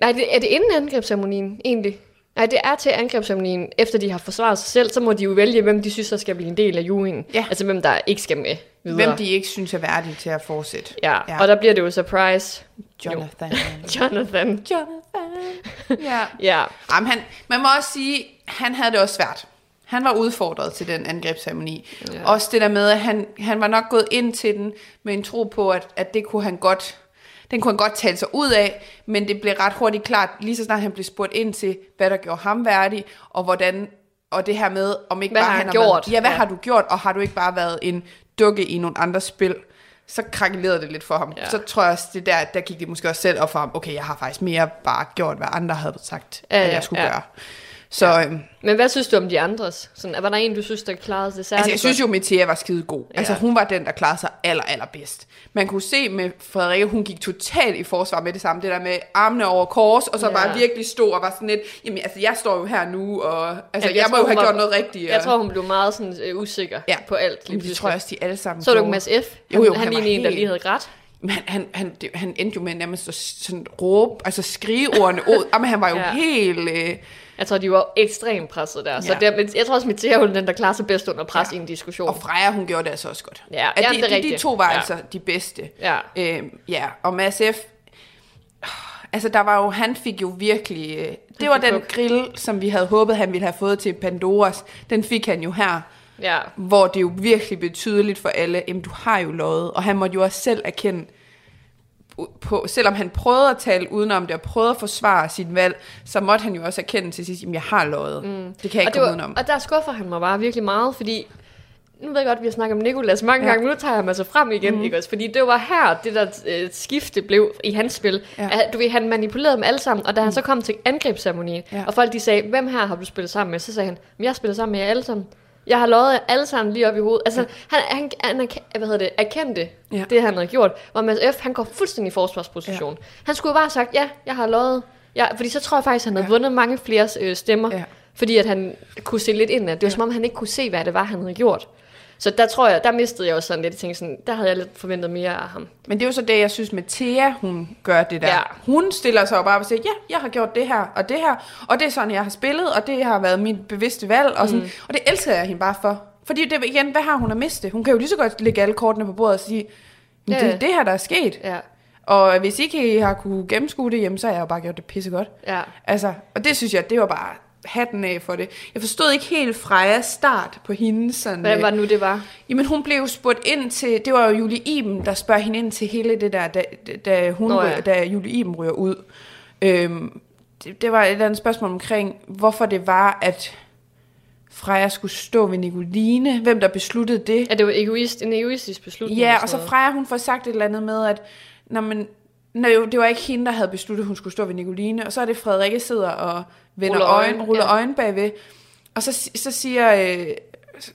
nej, det, er det inden angrebsceremonien, egentlig? Nej, det er til angrebsceremonien, efter de har forsvaret sig selv, så må de jo vælge, hvem de synes, der skal blive en del af juryen. Ja. Altså, hvem der ikke skal med videre. Hvem de ikke synes er værdige til at fortsætte. Ja, Ja. og der bliver det jo surprise. Jonathan. Jonathan. Jonathan. ja. Ja, Jamen, han, man må også sige, han havde det også svært. Han var udfordret til den angrebsceremoni. Ja. Også det der med, at han, han var nok gået ind til den med en tro på, at, at det kunne han godt, den kunne han godt tale sig ud af, men det blev ret hurtigt klart, lige så snart han blev spurgt ind til, hvad der gjorde ham værdig, og hvordan, og det her med, om ikke Hvad bare har han har gjort? Været, ja, hvad Ja. har du gjort, og har du ikke bare været en dukke i nogle andre spil? Så krakelerede det lidt for ham. Ja. Så tror jeg også, det der, der gik det måske også selv op for ham, okay, jeg har faktisk mere bare gjort, hvad andre havde sagt, Ja, at jeg skulle ja. gøre. Så ja. øhm, men hvad synes du om de andres? Sådan, var der en, du synes, der klarede sig særligt altså, jeg synes jo, Metea var skide god. Ja. Altså, Ja. hun var den, der klarede sig aller, allerbedst. Man kunne se med Frederikke, hun gik totalt i forsvar med det samme. Det der med armene over kors, og så Ja. ja. bare virkelig stå og var sådan lidt, jamen altså, jeg står jo her nu, og altså, Jamen, jeg, jeg må tror, jo hun have var- gjort noget rigtigt. Jeg og- tror, hun blev meget sådan, øh, usikker Ja. på alt. Lige det tror jeg også, de alle sammen Så du. Mads F? Han, Jo, jo, han, han lignede en, der lige havde grædt. Men han, han, han, det- han endte jo med nærmest at sådan råbe, altså skrige ordene ud. Jamen, han var jo Ja. ja. helt... Øh, Jeg tror, de var ekstremt presset der. Så Ja. der, men jeg tror også, at Mathia er den, der klarer sig bedst under pres ja. i en diskussion. og Freja, hun gjorde det altså også godt. Ja, at de, det er de, de rigtigt. to var Ja. altså de bedste. Ja. Øhm, ja, og Mads F., altså der var jo, han fik jo virkelig, øh, det var den hug. grill, som vi havde håbet, han ville have fået til Pandoras, den fik han jo her, ja. hvor det jo virkelig blev tydeligt for alle, jamen du har jo løjet, og han måtte jo også selv erkende, på, selvom han prøvede at tale udenom det, og prøvede at forsvare sit valg, så måtte han jo også erkende til sidst, at jeg har løjet. Mm. Det kan jeg ikke og, det komme var, udenom. og der skuffer han mig bare virkelig meget, fordi nu ved jeg godt, at vi har snakket om Nikolas mange Ja. gange, men nu tager jeg mig så frem igen, mm. ikke også? Fordi det var her, det der øh, skifte blev i hans spil. Ja. At, du ved, han manipulerede dem alle sammen, og da han så kom til angrebsceremonien, ja. Og folk de sagde, hvem her har du spillet sammen med? Så sagde han, "Men jeg spiller sammen med jer alle sammen. Jeg har løjet jer alle sammen lige op i hovedet. Altså, han, han, han er, hvad hedder det, erkendte Ja. ja. det, han havde gjort. Hvor Mads F., han går fuldstændig i forsvarsposition. Ja. Han skulle jo bare have sagt, ja, jeg har løjet. Ja, fordi så tror jeg faktisk, han havde Ja. ja. vundet mange flere øh, stemmer. Ja. Ja. Fordi at han kunne se lidt ind af. Det var ja. som om, han ikke kunne se, hvad det var, han havde gjort. Så der tror jeg, der mistede jeg også sådan lidt. Jeg tænkte sådan, der havde jeg lidt forventet mere af ham. Men det er jo så det, jeg synes med Thea, hun gør det der. Ja. Hun stiller sig bare og siger, ja, jeg har gjort det her og det her, og det er sådan, jeg har spillet, og det har været mit bevidste valg, og, sådan, mm. og det elsker jeg hende bare for. Fordi det, igen, hvad har hun at miste? Hun kan jo lige så godt lægge alle kortene på bordet og sige, det er det her, der er sket. Ja, Og hvis ikke I har kunne gennemskue det, jamen, så har jeg jo bare gjort det pissegodt. ja. Altså, og det synes jeg, det var bare hatten af for det. Jeg forstod ikke helt Frejas start på hende. Sådan, Hvad øh, var det nu, det var? Jamen hun blev spurgt ind til, det var jo Julie Iben, der spørger hende ind til hele det der, da, da, hun, Nå ja. da Julie Iben ryger ud. Øhm, det, det var et eller andet spørgsmål omkring, hvorfor det var, at Freja skulle stå ved Nicoline, hvem der besluttede det. Ja, det var egoist, en egoistisk beslutning. Ja, og så. Freja, hun får sagt et eller andet med, at når man, når jo, det var ikke hende, der havde besluttet, at hun skulle stå ved Nicoline, og så er det Frederikke sidder og vender Ruller øjne, øjne, ruller ja. øjne bagved, og så, så siger, øh,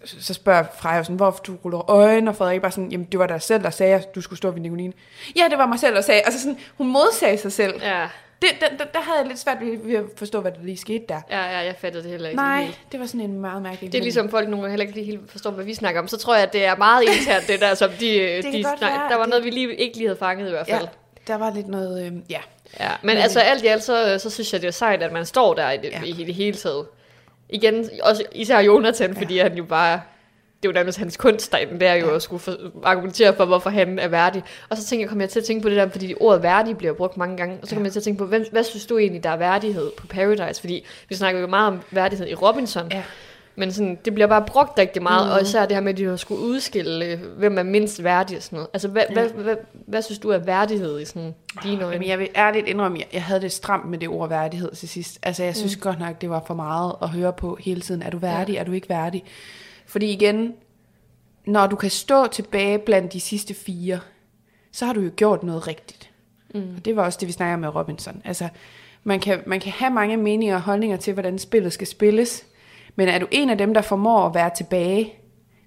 så, spørger Freja sådan, hvorfor du ruller øjne, og Frederik bare sådan, jamen det var dig selv, der sagde, at du skulle stå ved Nicoline. Ja, det var mig selv, der sagde, altså sådan, hun modsagde sig selv. Ja, Det, der, der, der havde jeg lidt svært ved, at forstå, hvad der lige skete der. ja, ja, jeg fattede det heller ikke. Nej, helt. det var sådan en meget mærkelig Det er ligesom folk nogle gange heller ikke lige helt forstår, hvad vi snakker om. Så tror jeg, at det er meget internt, det der, som de, kan de snak, Der var det- noget, vi lige, ikke lige havde fanget i hvert fald. Ja, der var lidt noget, øh, ja. Ja, men altså alt i alt, så, så synes jeg, det er sejt, at man står der i det, Ja. ja. i det hele taget. Igen, også især Jonathan, ja. fordi han jo bare... Det er jo nærmest hans kunst derinde, det er jo ja. at skulle for, argumentere for, hvorfor han er værdig. Og så tænker jeg, kom jeg til at tænke på det der, fordi ordet værdig bliver brugt mange gange. Og så kom jeg til at tænke på, hvad, hvad synes du egentlig, der er værdighed på Paradise? Fordi vi snakker jo meget om værdighed i Robinson. Ja. Men sådan, det bliver bare brugt rigtig meget, mm. og især det her med, at de har skulle udskille, øh, hvem er mindst værdig og sådan noget. Altså, hvad, ja. hvad, hvad, hvad, synes du er værdighed i sådan dine øjne? Jamen, jeg vil ærligt indrømme, jeg, jeg havde det stramt med det ord værdighed til sidst. Altså, jeg synes mm. godt nok, det var for meget at høre på hele tiden. Er du værdig? Ja. Er du ikke værdig? Fordi igen, når du kan stå tilbage blandt de sidste fire, så har du jo gjort noget rigtigt. Mm. Og det var også det, vi snakker med Robinson. Altså, man kan, man kan have mange meninger og holdninger til, hvordan spillet skal spilles, men er du en af dem, der formår at være tilbage,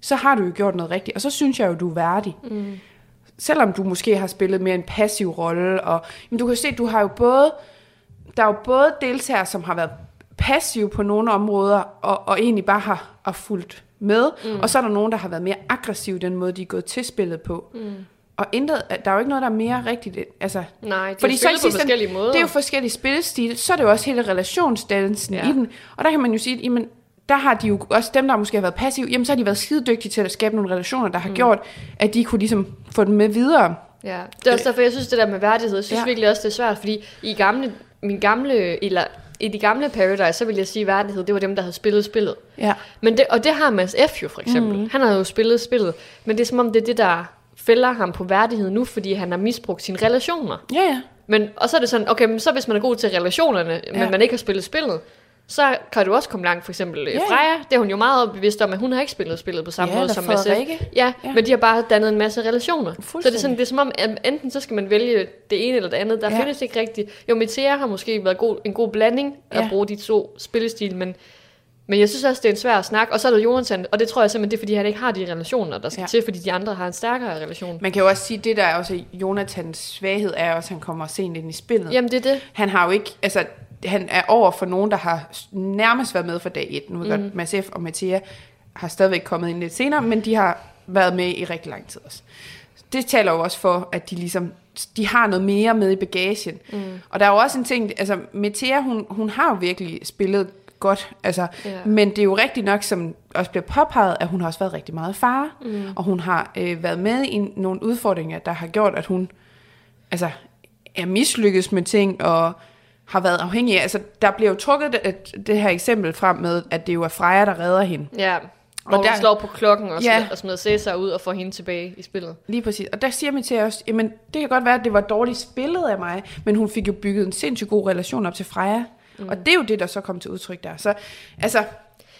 så har du jo gjort noget rigtigt. Og så synes jeg jo, du er værdig. Mm. Selvom du måske har spillet mere en passiv rolle. Og, men du kan se, du har jo både, der er jo både deltagere, som har været passive på nogle områder, og, og egentlig bare har, har fulgt med. Mm. Og så er der nogen, der har været mere aggressive i den måde, de er gået til spillet på. Mm. Og intet, der er jo ikke noget, der er mere rigtigt. Altså, Nej, de fordi så på forskellige måder. Det er jo forskellige spilstil. Så er det jo også hele relationsdannelsen. Ja. i den. Og der kan man jo sige, at jamen, der har de jo også dem, der måske har været passive, jamen så har de været skide dygtige til at skabe nogle relationer, der har mm. gjort, at de kunne ligesom få dem med videre. Ja, det er også derfor, jeg synes det der med værdighed, jeg synes Ja. virkelig også, det er svært, fordi i gamle, min gamle, eller i de gamle Paradise, så vil jeg sige, at værdighed, det var dem, der havde spillet spillet. Ja. Men det, og det har Mads F. jo for eksempel. Mm. Han har jo spillet spillet, men det er som om, det er det, der fælder ham på værdighed nu, fordi han har misbrugt sine relationer. Ja, ja. Men, og så er det sådan, okay, men så hvis man er god til relationerne. Ja. men man ikke har spillet spillet, så kan du også komme langt. For eksempel yeah. Freja, det er hun jo meget bevidst om, at hun har ikke spillet spillet på samme Ja, måde som Mads F. Frederikke. Ja, Ja. men de har bare dannet en masse relationer. Så det er, sådan, det er som om, at enten så skal man vælge det ene eller det andet. Der Ja. findes ikke rigtigt. Jo, Metea har måske været god, en god blanding ja. At bruge de to spillestil, men, men jeg synes også, det er en svær snak. Og så er der Jonathan, og det tror jeg simpelthen, det er, fordi han ikke har de relationer, der skal ja. til, fordi de andre har en stærkere relation. Man kan jo også sige, at det der er også Jonathans svaghed, er også, at han kommer sent ind i spillet. Jamen, det er det. Han har jo ikke, altså, han er over for nogen, der har nærmest været med fra dag et. Nu er mm. godt, Mads F. og Mathia har stadigvæk kommet ind lidt senere, men de har været med i rigtig lang tid også. Det taler jo også for, at de ligesom, de har noget mere med i bagagen. Mm. Og der er jo også en ting, altså Mathia, hun, hun har jo virkelig spillet godt, altså, Ja. men det er jo rigtigt nok, som også bliver påpeget, at hun har også været rigtig meget far, mm. og hun har øh, været med i nogle udfordringer, der har gjort, at hun altså, er mislykkedes med ting, og har været afhængig af, altså der bliver jo trukket det, det her eksempel frem med, at det jo er Freja, der redder hende. Ja, hvor Og der... slår på klokken og, ja. og smider Cæsar ud og får hende tilbage i spillet. Lige præcis. Og der siger man til os, jamen det kan godt være, at det var dårligt spillet af mig, men hun fik jo bygget en sindssygt god relation op til Freja. Mm. Og det er jo det, der så kom til udtryk der. Så altså,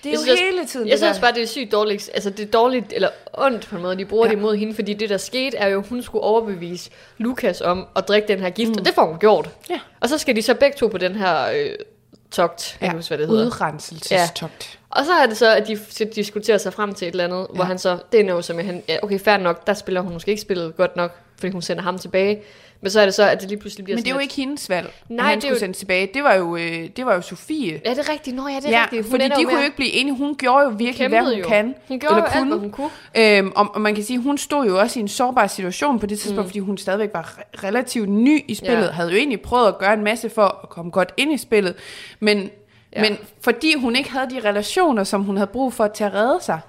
det er Jeg jo synes hele tiden Jeg det synes der. bare, det er sygt dårligt. Altså, det er dårligt, eller ondt på en måde, de bruger Ja. ja. det imod hende, fordi det, der skete, er jo, at hun skulle overbevise Lukas om at drikke den her gift, mm. og det får hun gjort. Ja. Og så skal de så begge to på den her øh, togt, jeg ikke huske, hvad det hedder. Udrenselsestogt. Og så er det så, at de s- diskuterer sig frem til et eller andet, ja. hvor han så, det er noget som, at han, ja, okay, fair nok, der spiller hun måske ikke spillet godt nok, fordi hun sender ham tilbage. Men så er det så, at det lige pludselig bliver Men det er jo ikke hendes valg, Nej, han det skulle jo- sendes tilbage. Det var jo, øh, det var jo Sofie. Ja, det er rigtigt. Nå ja, det er Ja, rigtigt. Hun fordi de kunne jo ikke blive enige. Hun gjorde jo virkelig, hvad kæmpede hun jo. kan. Hun gjorde jo alt, hvad hun kunne. Øhm, og, og man kan sige, hun stod jo også i en sårbar situation på det tidspunkt, mm. fordi hun stadigvæk var re- relativt ny i spillet, Ja. havde jo egentlig prøvet at gøre en masse for at komme godt ind i spillet, men, ja. men fordi hun ikke havde de relationer, som hun havde brug for til at redde sig,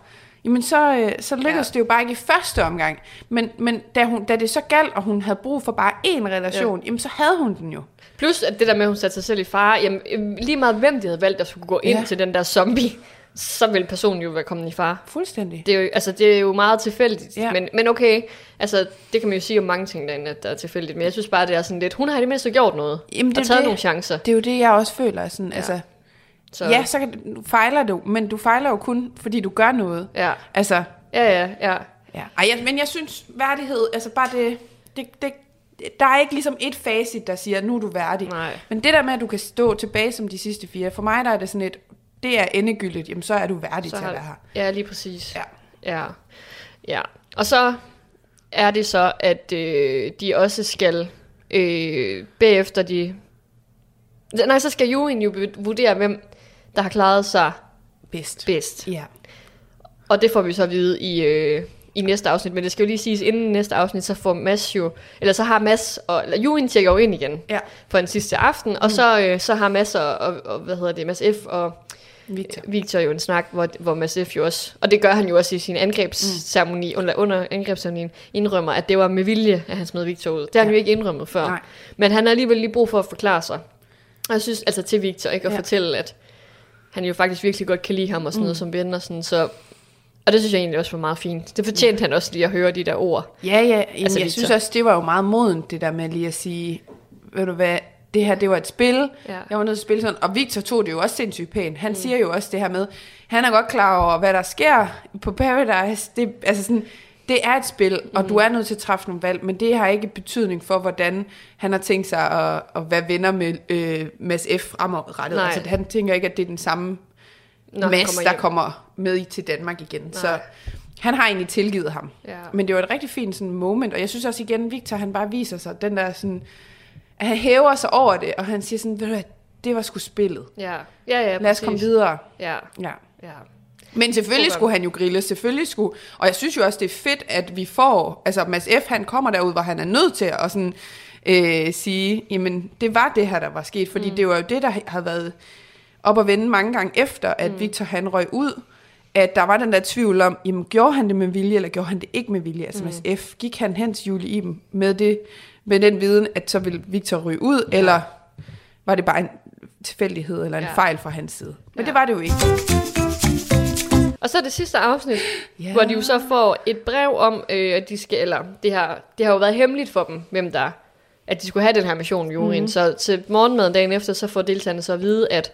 jamen så, øh, så lykkedes Ja. det jo bare ikke i første omgang. Men, men da, hun, da det så galt, og hun havde brug for bare én relation, ja. jamen så havde hun den jo. Plus at det der med, at hun satte sig selv i fare, jamen øh, lige meget hvem de havde valgt, der skulle gå ind Ja. til den der zombie, så ville personen jo være kommet i fare. Fuldstændig. Det er jo, altså, det er jo meget tilfældigt, ja. Men, men okay, altså, det kan man jo sige om mange ting derinde, at der er tilfældigt, men jeg synes bare, det er sådan lidt, hun har i det mindste gjort noget, Jamen, det og taget det. nogle chancer. Det er jo det, jeg også føler. Sådan, ja. Altså, Så, ja, så kan, du fejler du, men du fejler jo kun, fordi du gør noget. ja, Altså, ja, ja, ja. ja. Ej, jeg, men jeg synes, værdighed, altså bare det, det, det, der er ikke ligesom et facit, der siger, nu er du værdig. Nej. Men det der med, at du kan stå tilbage som de sidste fire, for mig der er det sådan et, det er endegyldigt, jamen så er du værdig Så til har, at være her. ja, lige præcis. Ja. Ja. ja. Og så er det så, at øh, de også skal øh, bagefter de... Nej, så skal juryen jo vurdere, hvem der har klaret sig Bedst. bedst. Ja. Og det får vi så at vide i, øh, i næste afsnit. Men det skal jo lige siges, inden næste afsnit, så får Mads jo... Eller så har Mads og... Eller juryen tjekker jo ind igen Ja. for en sidste aften. Og så, øh, så har Mads og, og, og... Hvad hedder det? Mads F. og Victor. Victor jo en snak, hvor, hvor Mads F. jo også, og det gør han jo også i sin angrebsceremoni, mm. under, under angrebsceremonien, indrømmer, at det var med vilje, at han smed Victor ud. Det har han Ja. jo ikke indrømmet før. Nej. Men han har alligevel lige brug for at forklare sig. Og jeg synes, altså til Victor, ikke at. Ja. fortælle, at han jo faktisk virkelig godt kan lide ham og sådan mm. noget som ven og sådan, så... Og det synes jeg egentlig også var meget fint. Det fortjente han også lige at høre de der ord. Ja, ja. Jamen, altså, jeg Victor. synes også, det var jo meget modent, det der med lige at sige, ved du hvad, det her, det var et spil. Ja. Jeg var nødt til at spille sådan. Og Victor tog det jo også sindssygt pænt. Han mm. siger jo også det her med, han er godt klar over, hvad der sker på Paradise. Det, altså sådan, det er et spil, og Mm. du er nødt til at træffe nogle valg, men det har ikke betydning for, hvordan han har tænkt sig at, at være venner med øh, Mads F. fremadrettet. Nej. Altså, han tænker ikke, at det er den samme Når Mads, kommer der kommer med i til Danmark igen. Nej. Så han har egentlig tilgivet ham. Ja. Men det var et rigtig fint sådan, moment, og jeg synes også igen, Victor han bare viser sig, den der sådan, at han hæver sig over det, og han siger sådan, ved du hvad, det var sgu spillet. Ja, ja, ja, Lad os komme videre. Ja, Ja. ja. Men selvfølgelig skulle han jo grille, selvfølgelig skulle, og jeg synes jo også, det er fedt, at vi får, altså Mads F., han kommer derud, hvor han er nødt til at sådan, øh, sige, jamen det var det her, der var sket, fordi mm. det var jo det, der har været op at vende mange gange efter, at mm. Victor han røg ud, at der var den der tvivl om, jamen gjorde han det med vilje, eller gjorde han det ikke med vilje? Altså mm. Mads F., gik han hen til Julie Iben med, det, med den viden, at så ville Victor ryge ud, ja. eller var det bare en tilfældighed, eller en ja. fejl fra hans side? Men Ja. det var det jo ikke. Og så det sidste afsnit, ja. hvor de jo så får et brev om, øh, at de skal, eller det har, det har jo været hemmeligt for dem, hvem der, at de skulle have den her mission, juryen. Mm. Så til morgenmaden dagen efter, så får deltagerne så at vide, at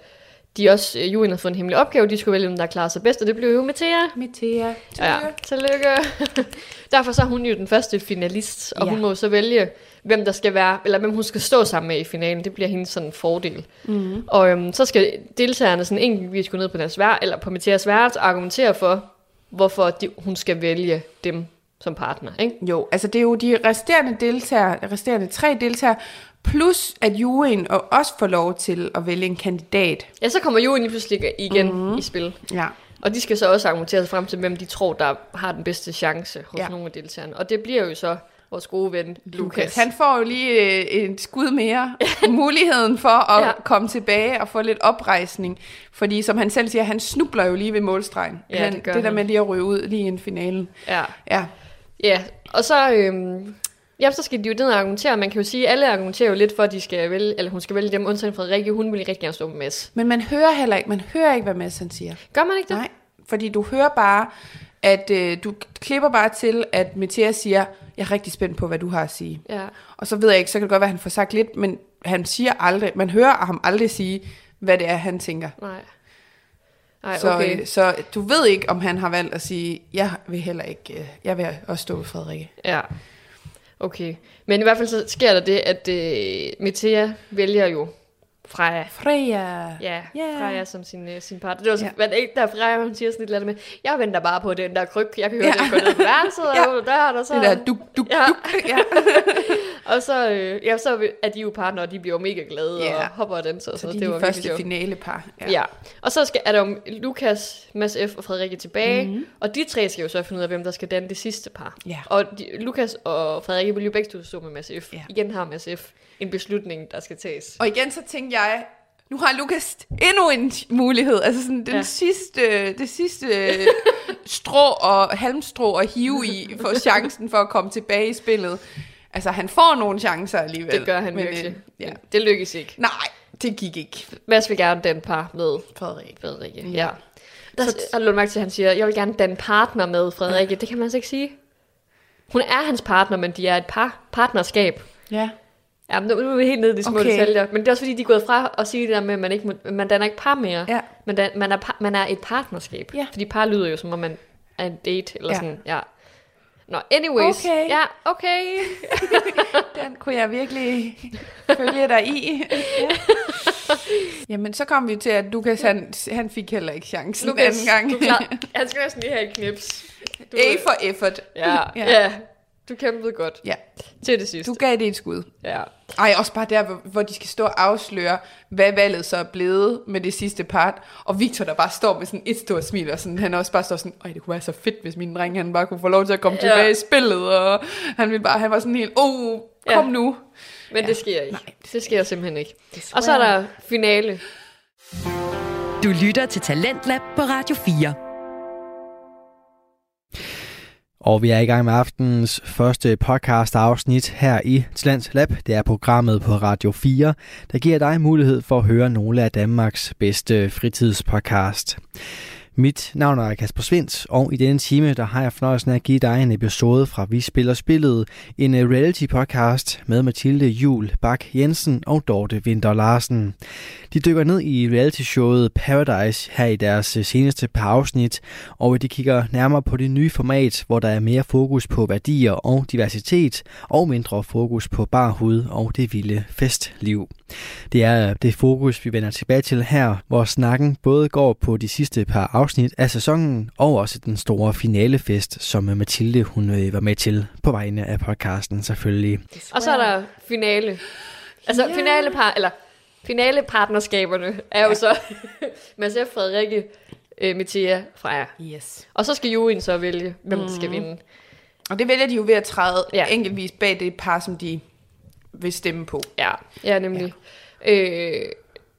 de også, øh, juryen har fået en hemmelig opgave, de skulle vælge, hvem der klarer sig bedst, og det blev jo Mathea. Mitea. Ja, tillykke. Derfor så er hun jo den første finalist, og ja. Hun må så vælge, hvem der skal være, eller hvem hun skal stå sammen med i finalen. Det bliver hendes sådan fordel. Mm. Og øhm, så skal deltagerne sådan enkeltvis gå ned på deres vær, eller på Mathias værelse og argumentere for, hvorfor de, hun skal vælge dem som partner. Ikke? Jo, altså det er jo de resterende deltagere, de resterende tre deltagere, plus at juryen og også får lov til at vælge en kandidat. Ja, så kommer juryen lige pludselig igen mm. i spil. Ja. Og de skal så også argumentere sig frem til, hvem de tror, der har den bedste chance hos. Ja. nogle af deltagerne. Og det bliver jo så vores gode ven, Lukas. Han får jo lige øh, et skud mere. Muligheden for at Ja. komme tilbage og få lidt oprejsning. Fordi som han selv siger, han snubler jo lige ved målstregen. Ja, han, det det der han. med lige at ryge ud lige i en finalen. Ja. Ja. Ja, og så, øhm, ja, så skal de jo ned og argumentere. Man kan jo sige, at alle argumenterer jo lidt for, at de skal vælge, eller hun skal vælge dem, undtagen Frederikke. Hun vil rigtig gerne stå med Mads. Men man hører heller ikke, man hører ikke, hvad Mads han siger. Gør man ikke det? Nej, fordi du hører bare, at øh, du klipper bare til, at Mathias siger, jeg er rigtig spændt på, hvad du har at sige. Ja. Og så ved jeg ikke, så kan det godt være, at han får sagt lidt, men han siger aldrig, man hører ham aldrig sige, hvad det er, han tænker. Nej. Så, okay. øh, så du ved ikke, om han har valgt at sige, jeg vil heller ikke, øh, jeg vil også stå ved Frederikke. Ja. Okay. Men i hvert fald så sker der det, at øh, Metea vælger jo Freja. Freja. Ja, yeah. Freja som sin, uh, sin partner. Det var så, Ja. der Freja, hun siger sådan et eller andet med, jeg venter bare på den der kryg, jeg kan høre, Ja. den gå ned på værelset, Ja. og der, og så, Det der duk, duk, Ja. duk. Ja. og så, øh, ja, så er de jo partnere, og de bliver jo mega glade, Ja. og hopper og danser, og Så sådan de er det var de første sjovt. finalepar. Ja. ja. Og så skal, er der jo Lukas, Mads F. og Frederikke tilbage, mm-hmm. og de tre skal jo så finde ud af, hvem der skal danne det sidste par. Ja. Og de, Lukas og Frederikke vil jo begge to stå med Mads F. Ja. Igen har Mads F. en beslutning, der skal tages. Og igen så tænkte jeg, nu har Lukas endnu en mulighed. Altså sådan den. Ja. sidste, det sidste strå og halmstrå at hive i for chancen for at komme tilbage i spillet. Altså han får nogle chancer alligevel. Det gør han men, virkelig. øh, Ja. Det lykkes ikke. Nej, det gik ikke. Mads vil gerne danne par med Frederik. Frederikke. Ja. Ja. Der har du lagt mærke til, at han siger, jeg vil gerne danne partner med Frederikke. Det kan man altså ikke sige. Hun er hans partner, men de er et par partnerskab. Ja. Ja, men nu er vi helt nede i de små Okay. detaljer. Men det er også fordi, de er gået fra at sige det der med, at man, ikke må, man danner ikke par mere. Ja. Men dan, man, er par, man er et partnerskab. Ja. Fordi par lyder jo som om, man er en date. Eller Ja. ja. sådan, ja. Nå, anyways. Okay. Ja, okay. Den kunne jeg virkelig følge dig i. Ja. Jamen, så kom vi til, at Lukas, han, han fik heller ikke chancen Lukas, anden gang. du klar, han skal næsten lige have et knips. Du, A for effort. ja, Ja. ja. Du kæmpede godt Ja, til det sidste. du gav det et skud. Ja. Ej, også bare der, hvor, hvor de skal stå og afsløre, hvad valget så er blevet med det sidste part. Og Victor, der bare står med sådan et stort smil, og sådan, han også bare står sådan, Ej, det kunne være så fedt, hvis min dreng, han bare kunne få lov til at komme Ja. tilbage i spillet. Og han, ville bare, han var sådan helt, oh, kom Ja. nu. Men Ja. det sker ikke. Nej, det sker simpelthen ikke. Og så er der finale. Du lytter til Talentlab på Radio 4. Og vi er i gang med aftenens første podcast afsnit her i Tlands Lab. Det er programmet på Radio 4, der giver dig mulighed for at høre nogle af Danmarks bedste fritidspodcast. Mit navn er Kasper Svindt, og i denne time der har jeg fornøjelsen af at give dig en episode fra Vi Spiller Spillet, en øh, reality podcast med Mathilde Jul Bak Jensen og Dorte Vinter Larsen. De dykker ned i reality-showet Paradise her i deres øh, seneste par afsnit, og øh, de kigger nærmere på det nye format, hvor der er mere fokus på værdier og diversitet, og mindre fokus på bar hud og det vilde festliv. Det er det fokus, vi vender tilbage til her, hvor snakken både går på de sidste par afsnit af sæsonen, og også den store finalefest, som Mathilde hun øh, var med til på vegne af podcasten selvfølgelig. Og så er der finale. Altså Ja. yeah. finale par, eller finale partnerskaberne er jo så Mads F. Frederikke, øh, Mathia, Freja. Yes. Og så skal juryen så vælge, hvem der skal vinde. Og det vælger de jo ved at træde ja. Ja. enkeltvis bag det par, som de vil stemme på. Ja, ja nemlig. Ja. Øh,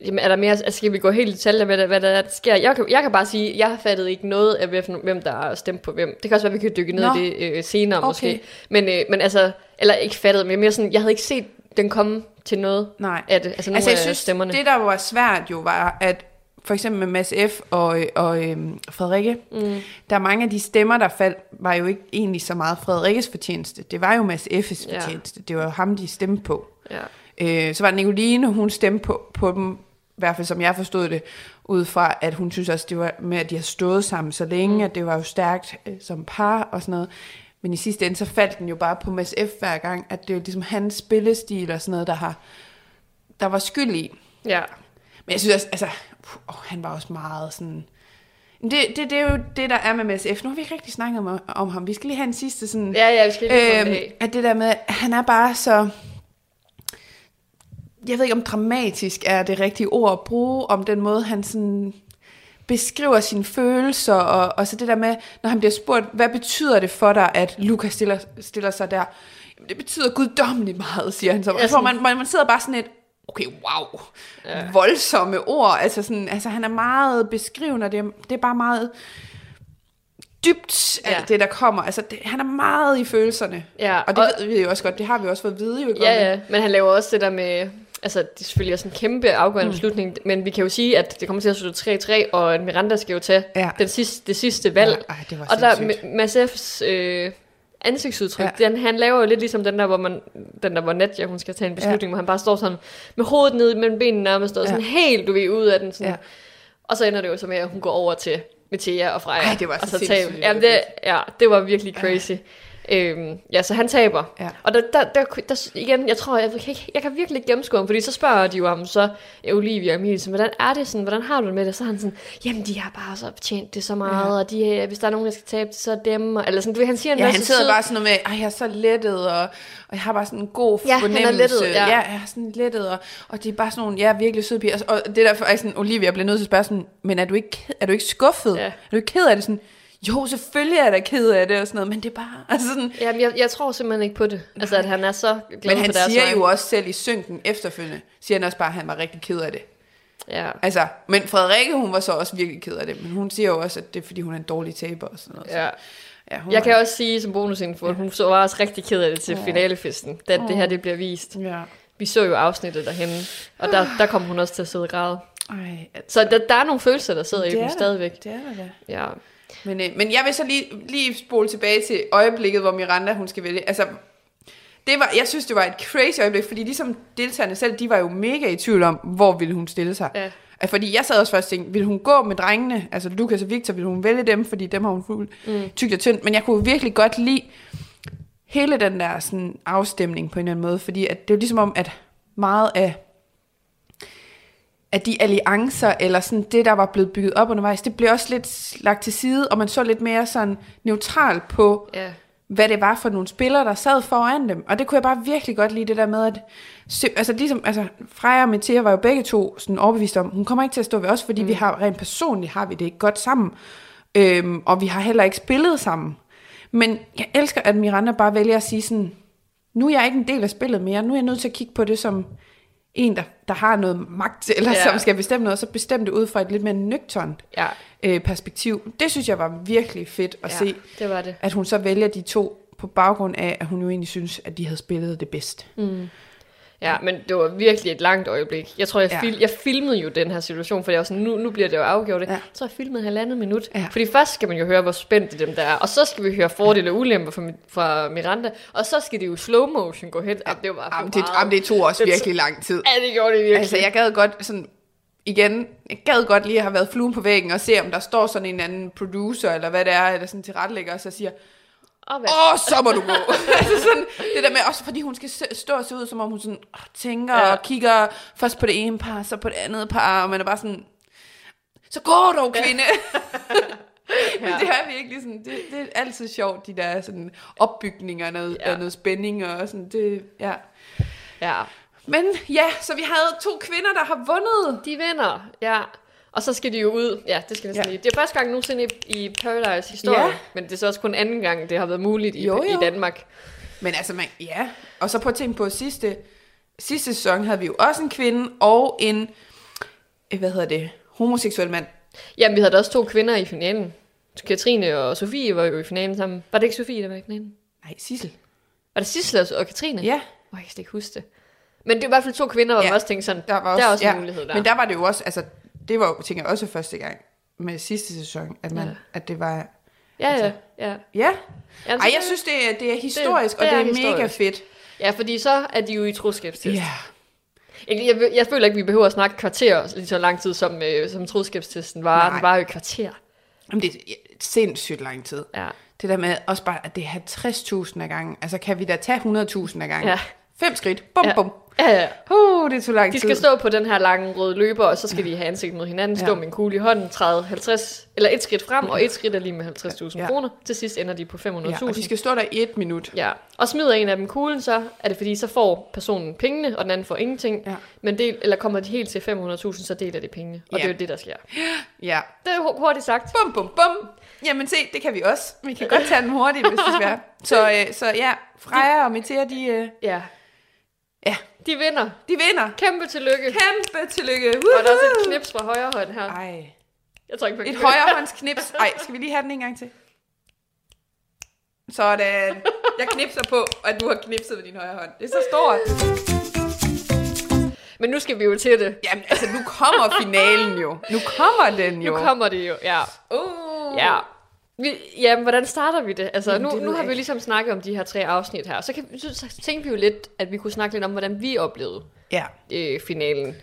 jamen, er der mere, altså, skal vi gå helt i detaljer med, det, hvad der, der sker? Jeg kan, jeg kan bare sige, jeg har fattet ikke noget af, hvem- der har stemt på hvem. Det kan også være, vi kan dykke ned Nå. i det øh, senere Okay. måske. Men, øh, men altså, eller ikke fattet, men mere sådan, jeg havde ikke set den komme til noget Nej. af det. Altså, Altså, jeg synes, stemmerne. det der var svært jo var, at for eksempel med Mads F. og, og øhm, Frederikke, mm. der er mange af de stemmer, der faldt, var jo ikke egentlig så meget Frederikkes fortjeneste. Det var jo Mads F.'s Ja. Det var jo ham, de stemte på. Ja. Øh, så var Nicoline, hun stemte på, på dem, i hvert fald som jeg forstod det, ud fra, at hun synes også, det var med, at de har stået sammen så længe, mm. at det var jo stærkt øh, som par og sådan noget. Men i sidste ende, så faldt den jo bare på Mads F. hver gang, at det var ligesom hans spillestil og sådan noget, der, har, der var skyld i. ja. Men jeg synes også, altså, puh, han var også meget sådan... Det, det, det er jo det, der er med Mads F. Nu har vi ikke rigtig snakket om, om ham. Vi skal lige have en sidste sådan... Ja, ja, vi skal lige Øhm, øhm, at det der med, at han er bare så... Jeg ved ikke, om dramatisk er det rigtige ord at bruge, om den måde, han sådan beskriver sine følelser, og, og så det der med, når han bliver spurgt, hvad betyder det for dig, at Lukas stiller, stiller sig der? Jamen, det betyder guddommeligt meget, siger han så. Ja, sådan- man, man, man sidder bare sådan et, okay, wow, ja. voldsomme ord. Altså, sådan, altså, han er meget beskrivende, og det er, det er bare meget dybt, alt Ja. det, der kommer. Altså, det, han er meget i følelserne. Ja, Og det og- ved vi jo også godt, det har vi også fået at vide jo. Ja, ja, men han laver også det der med, altså det er selvfølgelig også en kæmpe afgørende mm. beslutning, men vi kan jo sige, at det kommer til at slutte 3-3, og Miranda skal jo tage Ja. den sidste, det sidste valg. Ja, ej, det var og der sindssygt. M- Mads F's øh, ansigtsudtryk, Ja. den, han laver jo lidt ligesom den der, hvor man, den der, hvor Nadja, hun skal tage en beslutning, ja. hvor han bare står sådan med hovedet ned mellem benene nærmest, og Ja. sådan helt, du ved, ud af den. Sådan. Ja. Og så ender det jo så med, at hun går over til Metea og Freja. Ej, det var så og så sindssygt, jamen det ja, det var virkelig crazy. Øhm, ja, så han taber. Ja. Og der, der, der, der, igen, jeg tror, jeg, kan, ikke, jeg kan virkelig ikke gennemskue ham, fordi så spørger de jo ham så, Olivia og Emilie, sådan, hvordan er det sådan, hvordan har du det med det? Så er han sådan, jamen de har bare så tjent det så meget, ja. og de, øh, hvis der er nogen, der skal tabe det, så er dem, og, eller sådan, du han siger en Ja, masse han sidder søde- bare sådan noget med, Ej, jeg er så lettet, og, og jeg har bare sådan en god Ja, han er fornemmelse. lettet, ja. ja. jeg er sådan lettet, og, og det er bare sådan nogle, ja, virkelig søde piger. Og, og det er derfor, at sådan, Olivia bliver nødt til at spørge sådan, men er du ikke, er du ikke skuffet? Ja. Er du ikke ked af det? Sådan, jo, selvfølgelig er da ked af det, og sådan noget, men det er bare, altså sådan, Jamen, jeg, jeg tror simpelthen ikke på det. Altså, at han er så glad men han på siger vegne. jo også selv i synken efterfølgende, siger han også bare, at han var rigtig ked af det. Ja. Altså, men Frederikke, hun var så også virkelig ked af det, men hun siger jo også, at det er, fordi hun er en dårlig taber og sådan noget. Så, ja. ja, hun Jeg var- kan også sige som bonusinfo, at hun så var også rigtig ked af det til finalefesten, da det her det bliver vist. Ja. Vi så jo afsnittet derhenne, og der, der kom hun også til at sidde og græde. Ej, altså, Så der, der er nogle følelser, der sidder i det dem der. stadigvæk. Det er der da. Ja. Men, øh, men jeg vil så lige, lige spole tilbage til øjeblikket, hvor Miranda hun skal vælge. Altså, det var, jeg synes, det var et crazy øjeblik, fordi ligesom deltagerne selv, de var jo mega i tvivl om, hvor ville hun stille sig. Ja. Fordi jeg sad også først og tænkte, ville hun gå med drengene, altså Lukas og Victor, ville hun vælge dem, fordi dem har hun fuld mm. tygt og tyndt. Men jeg kunne virkelig godt lide hele den der sådan, afstemning på en eller anden måde, fordi at det er jo ligesom om, at meget af at de alliancer, eller sådan det, der var blevet bygget op undervejs, det blev også lidt lagt til side, og man så lidt mere sådan neutral på, Ja. hvad det var for nogle spillere, der sad foran dem. Og det kunne jeg bare virkelig godt lide, det der med, at altså, ligesom, altså, Freja og Mathia var jo begge to sådan overbevist om, hun kommer ikke til at stå ved os, fordi mm. vi har rent personligt har vi det ikke godt sammen. Øhm, og vi har heller ikke spillet sammen. Men jeg elsker, at Miranda bare vælger at sige sådan, nu er jeg ikke en del af spillet mere, nu er jeg nødt til at kigge på det som en, der, der har noget magt, eller Ja. som skal bestemme noget, og så bestemme det ud fra et lidt mere nøgtern Ja. øh, perspektiv. Det synes jeg var virkelig fedt at ja, se, det var det. at hun så vælger de to på baggrund af, at hun jo egentlig synes, at de havde spillet det bedst. Mm. Ja, men det var virkelig et langt øjeblik. Jeg tror, jeg, Ja. fil- jeg filmede jo den her situation, for jeg var sådan, nu, nu bliver det jo afgjort. Ja. Ja. Jeg filmede halvandet minut. Ja. Fordi først skal man jo høre, hvor spændt dem der er, og så skal vi høre fordele og ulemper fra, fra Miranda, og så skal det jo slow motion gå hen. Jamen, det var Jamen, det, jamen, det tog også Det- virkelig lang tid. Ja, det gjorde det virkelig. Altså, jeg gad godt sådan, igen, jeg gad godt lige at have været fluen på væggen og se, om der står sådan en anden producer, eller hvad det er, eller sådan tilrettelægger, og så siger, og hvad? åh, så må du gå. altså sådan, det der med, også fordi hun skal stå og se ud, som om hun sådan, åh, tænker Ja. ja. og kigger først på det ene par, så på det andet par, og man er bare sådan, så gå dog, kvinde. Men det er virkelig sådan, det, det er altid sjovt, de der sådan opbygninger af noget, Ja. ja. noget spænding og sådan, det, ja. Ja, Men ja, så vi havde to kvinder, der har vundet. de vinder, ja. Og så skal de jo ud. Ja, det skal vi Ja. Det er første gang nogensinde i, i Paradise historie, Ja. men det er så også kun anden gang, det har været muligt i, Jo, i jo. Danmark. Men altså, man, ja. Og så prøv at tænke på, sidste, sidste sæson havde vi jo også en kvinde og en, øh, hvad hedder det, homoseksuel mand. Jamen, vi havde da også to kvinder i finalen. Katrine og Sofie var jo i finalen sammen. Var det ikke Sofie, der var i finalen? Nej, Sissel. Var det Sissel og Katrine? Ja, Oh, jeg kan slet ikke huske det. Men det var i hvert fald to kvinder, hvor. Ja. man også tænkte sådan, der var også, der er også ja, en mulighed der. Men der var det jo også, altså, det var jo, tænker jeg, også første gang med sidste sæson, at, man, Ja. ja. at det var, ja, ja, altså- ja. ja. Jamen, Ej, så jeg det- synes, det er, det er historisk, det og det er er mega fedt. Ja, fordi så er de jo i troskabstest. Ja. Jeg, jeg, jeg føler ikke, vi behøver at snakke kvarter lige så lang tid, som, øh, som troskabstesten var. Nej. Den var jo et kvarter. Jamen, det er sindssygt lang tid. Ja. Det der med også bare, at det er 50.000 af gangen. Altså, kan vi da tage 100.000 af gangen? Ja. Fem skridt. Bum, Ja. ja. bum. Ja, ja. Uh, det tog lang De tid. skal stå på den her lange røde løber, og så skal de have ansigt mod hinanden, stå Ja. med en kugle i hånden, træde 50, eller et skridt frem, og et skridt er lige med 50.000 Ja. kroner. Til sidst ender de på 500.000. Ja, og de skal stå der i et minut. Ja, og smider en af dem kuglen, så er det fordi, så får personen pengene, og den anden får ingenting. Ja. Men del, eller kommer de helt til 500.000, så deler de pengene. Og Ja. det er jo det, der sker. Ja. Det er hu- hurtigt sagt. Bum, bum, bum. Jamen se, det kan vi også. Vi kan godt tage den hurtigt, hvis det skal. Så, øh, så ja, Freja og Mathia, de, øh, Ja. Ja. De vinder. de vinder. Kæmpe tillykke. Kæmpe tillykke. Og der er også et knips fra højre hånd her. Ej. Jeg tror ikke, man Et højrehåndsknips. Ej, skal vi lige have den en gang til? Sådan. Jeg knipser på, at du har knipset med din højre hånd. Det er så stort. Men nu skal vi jo til det. Jamen, altså, nu kommer finalen jo. Nu kommer den jo. Nu kommer det jo, ja. Uh. Ja. Vi, jamen, hvordan starter vi det? Altså, Jamen, nu, det nu har vi jo ligesom snakket om de her tre afsnit her. Så, kan, så, så tænkte vi jo lidt, at vi kunne snakke lidt om, hvordan vi oplevede Ja. øh, finalen.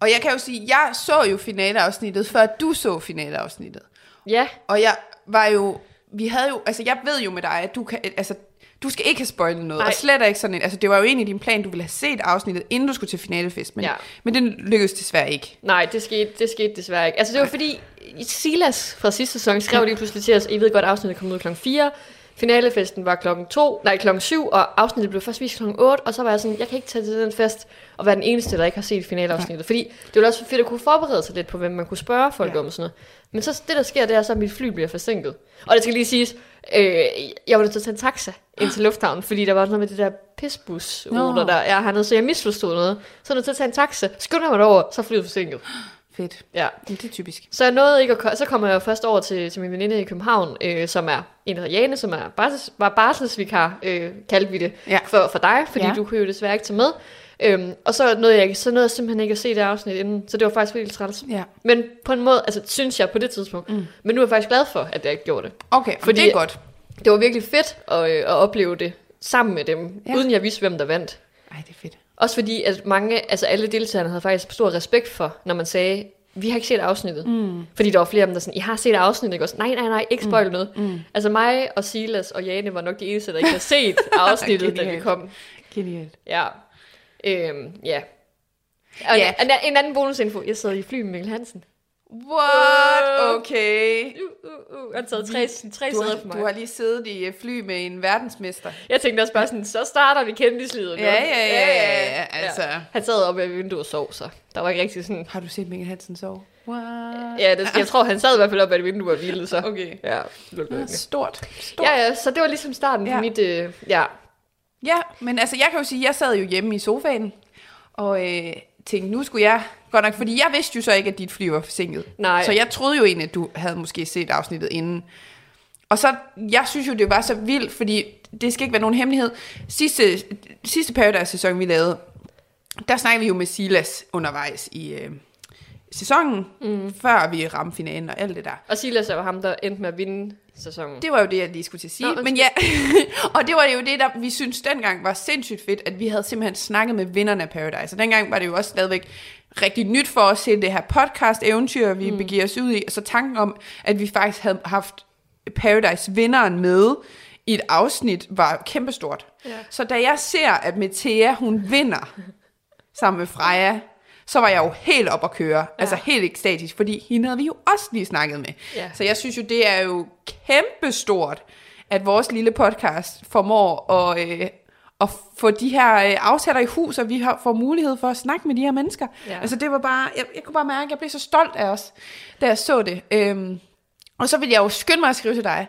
Og jeg kan jo sige, jeg så jo finaleafsnittet, før du så finaleafsnittet. Ja, Og jeg var jo vi havde jo, altså jeg ved jo med dig, at du kan, altså, du skal ikke have spoilet noget, Nej. og slet ikke sådan en, altså det var jo egentlig din plan, du ville have set afsnittet, inden du skulle til finalefest, men, Ja. men det lykkedes desværre ikke. Nej, det skete, det skete desværre ikke. Altså det var fordi, Silas fra sidste sæson skrev lige pludselig til os, I ved godt, afsnittet kom ud klokken 4, finalefesten var klokken 2, nej klokken 7, og afsnittet blev først vist klokken 8, og så var jeg sådan, jeg kan ikke tage til den fest og være den eneste, der ikke har set finaleafsnittet, fordi det ville også fedt at kunne forberede sig lidt på, hvem man kunne spørge folk Ja. om og sådan noget. Men så det, der sker, det er så, at mit fly bliver forsinket. Og det skal lige siges, øh, jeg var nødt til at tage en taxa ind til lufthavnen, fordi der var noget med det der pisbus Nå. der er hernede, så jeg misforstod noget. Så er jeg nødt til at tage en taxa, skynder mig derover, så flyet forsinket. Fedt. Ja. Men det er typisk. Så jeg nåede ikke at så kommer jeg først over til, til min veninde i København, øh, som er en Jane, som er barsels, var barselsvikar, øh, kaldte vi det, Ja. for, for dig, fordi Ja. du kunne jo desværre ikke tage med. Øhm, og så nåede, jeg, så nåede jeg simpelthen ikke at se det afsnit inden, så det var faktisk virkelig træls. Ja. Men på en måde, altså synes jeg på det tidspunkt, mm. men nu er jeg faktisk glad for, at jeg ikke gjorde det. Okay, fordi det er godt. Det var virkelig fedt at, øh, at opleve det sammen med dem, ja. uden jeg vidste, hvem der vandt. Ej, det er fedt. Også fordi, at mange, altså alle deltagerne havde faktisk stor respekt for, når man sagde, vi har ikke set afsnittet. Mm. Fordi der var flere af dem, der sådan, I har set afsnittet, ikke? Og sådan, nej, nej, nej, ikke spoil mm. noget. Mm. Altså mig og Silas og Jane var nok de eneste, der ikke havde set afsnittet, da vi kom. Genialt. Ja. Øhm, ja. Og Ja. en, en anden bonusinfo, jeg sad i fly med Mikkel Hansen. What? Okay. Uh, uh, uh, han taget tre, tre Du sæder har, for mig. du har lige siddet i et fly med en verdensmester. Jeg tænkte også bare sådan, så starter vi kendislivet nu. Ja, ja, ja, ja, ja, altså. Han sad oppe ved vinduet og sov, så der var ikke rigtig sådan... Har du set Mikkel Hansen sove? What? Ja, det, jeg tror, han sad i hvert fald oppe ved et vindue og hvilede, så... Okay. Ja, Ah, godt. Stort. Stort. Ja, ja, så det var ligesom starten Ja. på mit... Øh, ja, Ja, men altså, jeg kan jo sige, at jeg sad jo hjemme i sofaen, og øh, tænkte, nu skulle jeg, godt nok, fordi jeg vidste jo så ikke, at dit fly var forsinket. Nej. Så jeg troede jo egentlig, at du havde måske set afsnittet inden. Og så, jeg synes jo, det var så vildt, fordi det skal ikke være nogen hemmelighed. Sidste, sidste Paradise-sæson, vi lavede, der snakkede vi jo med Silas undervejs i øh, sæsonen, mm. før vi ramte finalen og alt det der. og Silas var ham, der endte med at vinde sæsonen. Det var jo det, jeg lige skulle til at sige. Nå, men ja, og det var jo det, der vi synes dengang var sindssygt fedt, at vi havde simpelthen snakket med vinderne af Paradise. Og dengang var det jo også stadigvæk rigtig nyt for os til det her podcast-eventyr, vi mm. begiver os ud i. Og så tanken om, at vi faktisk havde haft Paradise-vinderen med i et afsnit, var kæmpestort. Ja. Så da jeg ser, at Metea, hun vinder sammen med Freja, så var jeg jo helt op at køre. Ja. Altså helt ekstatisk, fordi hende havde vi jo også lige snakket med. Ja. Så jeg synes jo, det er jo kæmpestort, at vores lille podcast formår at, øh, at få de her øh, aftaler i hus, og vi har, får mulighed for at snakke med de her mennesker. Ja. Altså det var bare, jeg, jeg kunne bare mærke, at jeg blev så stolt af os, da jeg så det. Øhm, og så ville jeg jo skynde mig at skrive til dig,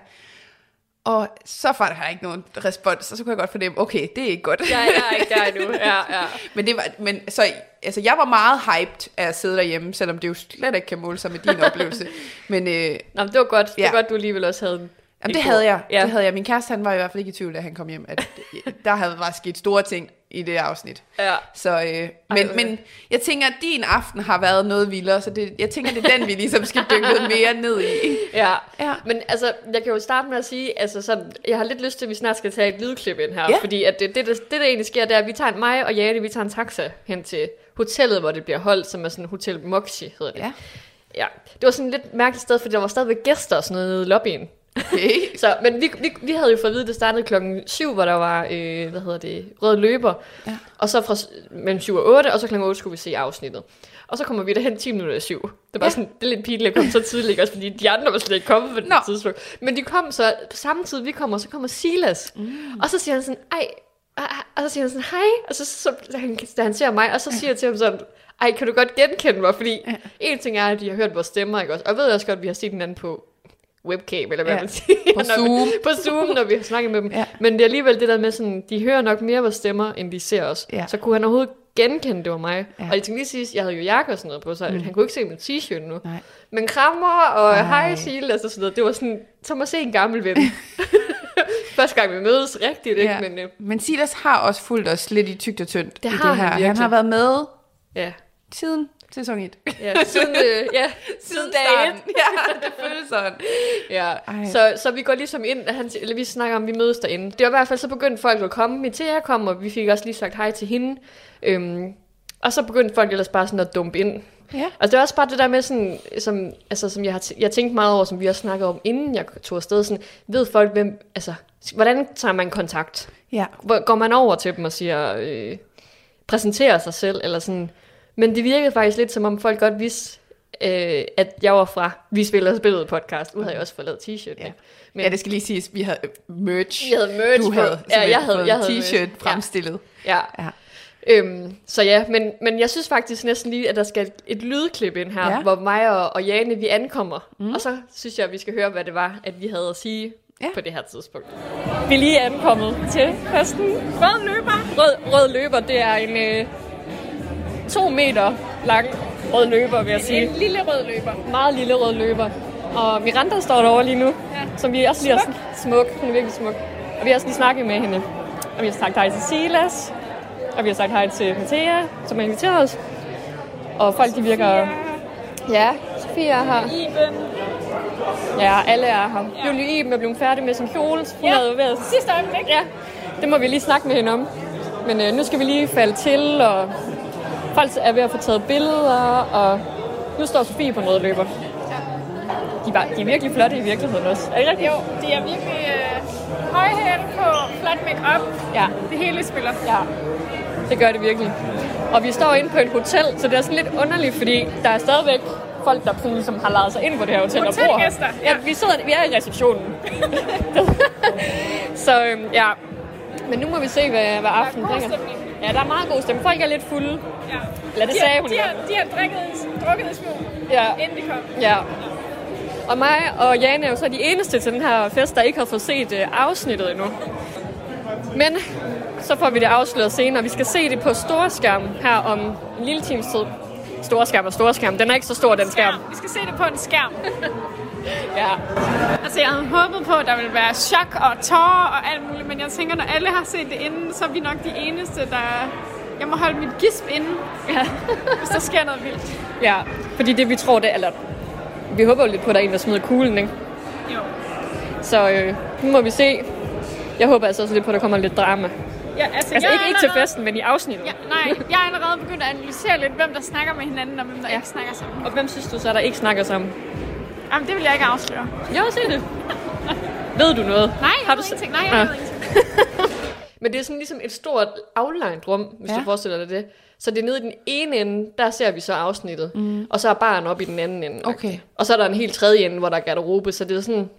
og så var der ikke nogen respons, og så kunne jeg godt fornemme, okay, det er ikke godt. Ja, jeg er ikke der endnu. Ja, ja. Men, det var, men så, altså, jeg var meget hyped af at sidde derhjemme, selvom det jo slet ikke kan måle sig med din oplevelse. Men øh, Nå, men det var godt. Det Ja. var godt, du alligevel også havde en jamen, en det havde jeg. Ja. Det havde jeg. Min kæreste, han var i hvert fald ikke i tvivl, da han kom hjem, at der havde var sket store ting i det afsnit. Ja. Så, øh, men, hvor men jeg tænker, at din aften har været noget vildere, så det, jeg tænker, det er den, vi ligesom skal dykke lidt mere ned i. Ja. Ja. men altså, jeg kan jo starte med at sige, altså sådan, jeg har lidt lyst til, at vi snart skal tage et lydklip ind her, Ja. fordi at det, det, det, det, der egentlig sker, det er, at vi tager mig og Jane, vi tager en taxa hen til hotellet, hvor det bliver holdt, som er sådan Hotel Moxie, hedder det. Ja. ja. Det var sådan et lidt mærkeligt sted, fordi der var stadigvæk gæster og sådan noget nede i lobbyen. Okay. Så, men vi, vi, vi havde jo fået at vide, at det startede klokken 7, hvor der var, øh, hvad hedder det, rød løber. Ja. Og så fra mellem 7 og 8, og så klokken 8 skulle vi se afsnittet. Og så kommer vi derhen 10 minutter i 7. Det var Ja. sådan, det er lidt pinligt at komme så tidligt, også fordi de andre var slet ikke kommet på det Nå. tidspunkt. Men de kom så, på samme tid vi kommer, så kommer Silas. Mm. Og så siger han sådan, ej, ah, ah," og så siger han sådan, hej. Og så, så da, han, da han ser mig, og så siger jeg til ham sådan, ej, kan du godt genkende mig? Fordi Ja. en ting er, at de har hørt vores stemmer, ikke også? Og jeg ved også godt, at vi har set hinanden på webcam, eller hvad Ja. man siger. På Når vi- Zoom. på Zoom, når vi har snakket med dem. Ja. Men det er alligevel det der med sådan, de hører nok mere vores stemmer, end de ser os. Ja. Så kunne han overhovedet genkende, det var mig. Ja. Og jeg tænkte lige sidst, jeg havde jo jakke og sådan noget på, så mm. han kunne ikke se min t-shirt nu. Nej. Men krammer og Ej. hej Silas og sådan noget, det var sådan, som at se en gammel ven. Første gang vi mødes rigtigt, ikke? Ja. Men øh, Men Silas har også fulgt os lidt i tygt og tyndt Det i har det han her. Han virkelig. har været med ja, siden sæson 1. ja, siden, øh, ja, siden dag et. starten. Ja, det føles sådan. Ja, Ej. så, så vi går ligesom ind, han, eller vi snakker om, vi mødes derinde. Det var i hvert fald, så begyndte folk at komme. Metea kom, og vi fik også lige sagt hej til hende. Øhm, og så begyndte folk ellers bare sådan at dumpe ind. Ja. Altså det er også bare det der med sådan, som, altså, som jeg har t- jeg tænkt meget over, som vi også snakkede om, inden jeg tog afsted, sådan, ved folk, hvem, altså, hvordan tager man kontakt? Ja. Hvor, går man over til dem og siger, øh, præsenterer sig selv, eller sådan. Men det virkede faktisk lidt, som om folk godt vidste, øh, at jeg var fra Vi Spiller Spillet podcast. Nu havde jeg også fået lavet t-shirt. Ja. Men ja, det skal lige siges, vi havde merch. Vi havde merch Du på. havde Ja, jeg havde- jeg havde en merch. t-shirt Ja. fremstillet. Ja. Ja. Øhm, så ja, men, men jeg synes faktisk næsten lige, at der skal et, lydklip ind her, Ja. hvor mig og, og Jane, vi ankommer. Mm. Og så synes jeg, at vi skal høre, hvad det var, at vi havde at sige ja. på det her tidspunkt. Vi er lige ankommet til festen. Rød løber. Rød, rød løber, det er en øh, to meter lang rød løber, vil jeg sige. En lille rød løber. Meget lille rød løber. Og Miranda står derovre lige nu, ja. som vi også lige har smuk. Hun er virkelig smuk. Og vi har også lige snakket med hende. Og vi har sagt hej til Silas. Og vi har sagt hej til Mathea, som har inviteret os. Og folk, de virker... Ja, Sofie er her. Iben. Ja, alle er her. Ja. Julie Iben er blevet færdig med sin kjole. Hun Ja, havde været... sidste øjeblik. Ja, det må vi lige snakke med hende om. Men øh, nu skal vi lige falde til, og folk er ved at få taget billeder, og nu står Sofie på rød løber. De, var, de er virkelig flotte i virkeligheden også. Er det rigtigt? Jo, de er virkelig øh, højhæl på flot make-up. Ja, Det hele spiller. ja. Det gør det virkelig. Og vi står inde på et hotel, så det er sådan lidt underligt, fordi der er stadigvæk folk, der sådan ligesom har lavet sig ind på det her hotel og bor her. Ja, ja. vi sidder, vi er i receptionen. så øhm, ja, men nu må vi se, hvad, hvad aftenen bringer. Ja, der er meget god stemning. Folk er lidt fulde. Ja. Eller det de, sagde har, hun de, har, de har drikket, drukket i smug, Ja, inden de kom. ja. Og mig og Jane er jo så de eneste til den her fest, der ikke har fået set uh, afsnittet endnu. Men så får vi det afsløret senere. Vi skal se det på storskærm her om en lille times tid. Storskærm og storskærm. Den er ikke så stor, den skærm. Vi skal se det på en skærm. Ja. Altså, jeg havde håbet på, at der ville være chok og tårer og alt muligt, men jeg tænker, når alle har set det inden, så er vi nok de eneste, der... Jeg må holde mit gisp inde, ja. hvis der sker noget vildt. Ja, fordi det vi tror, det er... Eller, vi håber jo lidt på, at der er en, der smider kuglen, ikke? Jo. Så øh, nu må vi se. Jeg håber altså også lidt på, at der kommer lidt drama. Ja, altså, Altså jeg ikke, ikke til festen, men i afsnittet. Ja, nej, jeg er allerede begyndt at analysere lidt, hvem der snakker med hinanden, og hvem der ja. ikke snakker sammen. Og hvem synes du så, der ikke snakker sammen? Jamen, det vil jeg ikke afsløre. Jo, se det. Ved du noget? Nej, jeg Har ved du ingenting. se- Nej, jeg Ah. ved ingenting. Men det er sådan ligesom et stort aflejnt rum, hvis Ja. ja. du forestiller dig det. Så det er nede i den ene ende, der ser vi så afsnittet. Mm. Og så er baren oppe i den anden ende. Okay. Og så er der en helt tredje ende, hvor der er garderobe. Så det er sådan...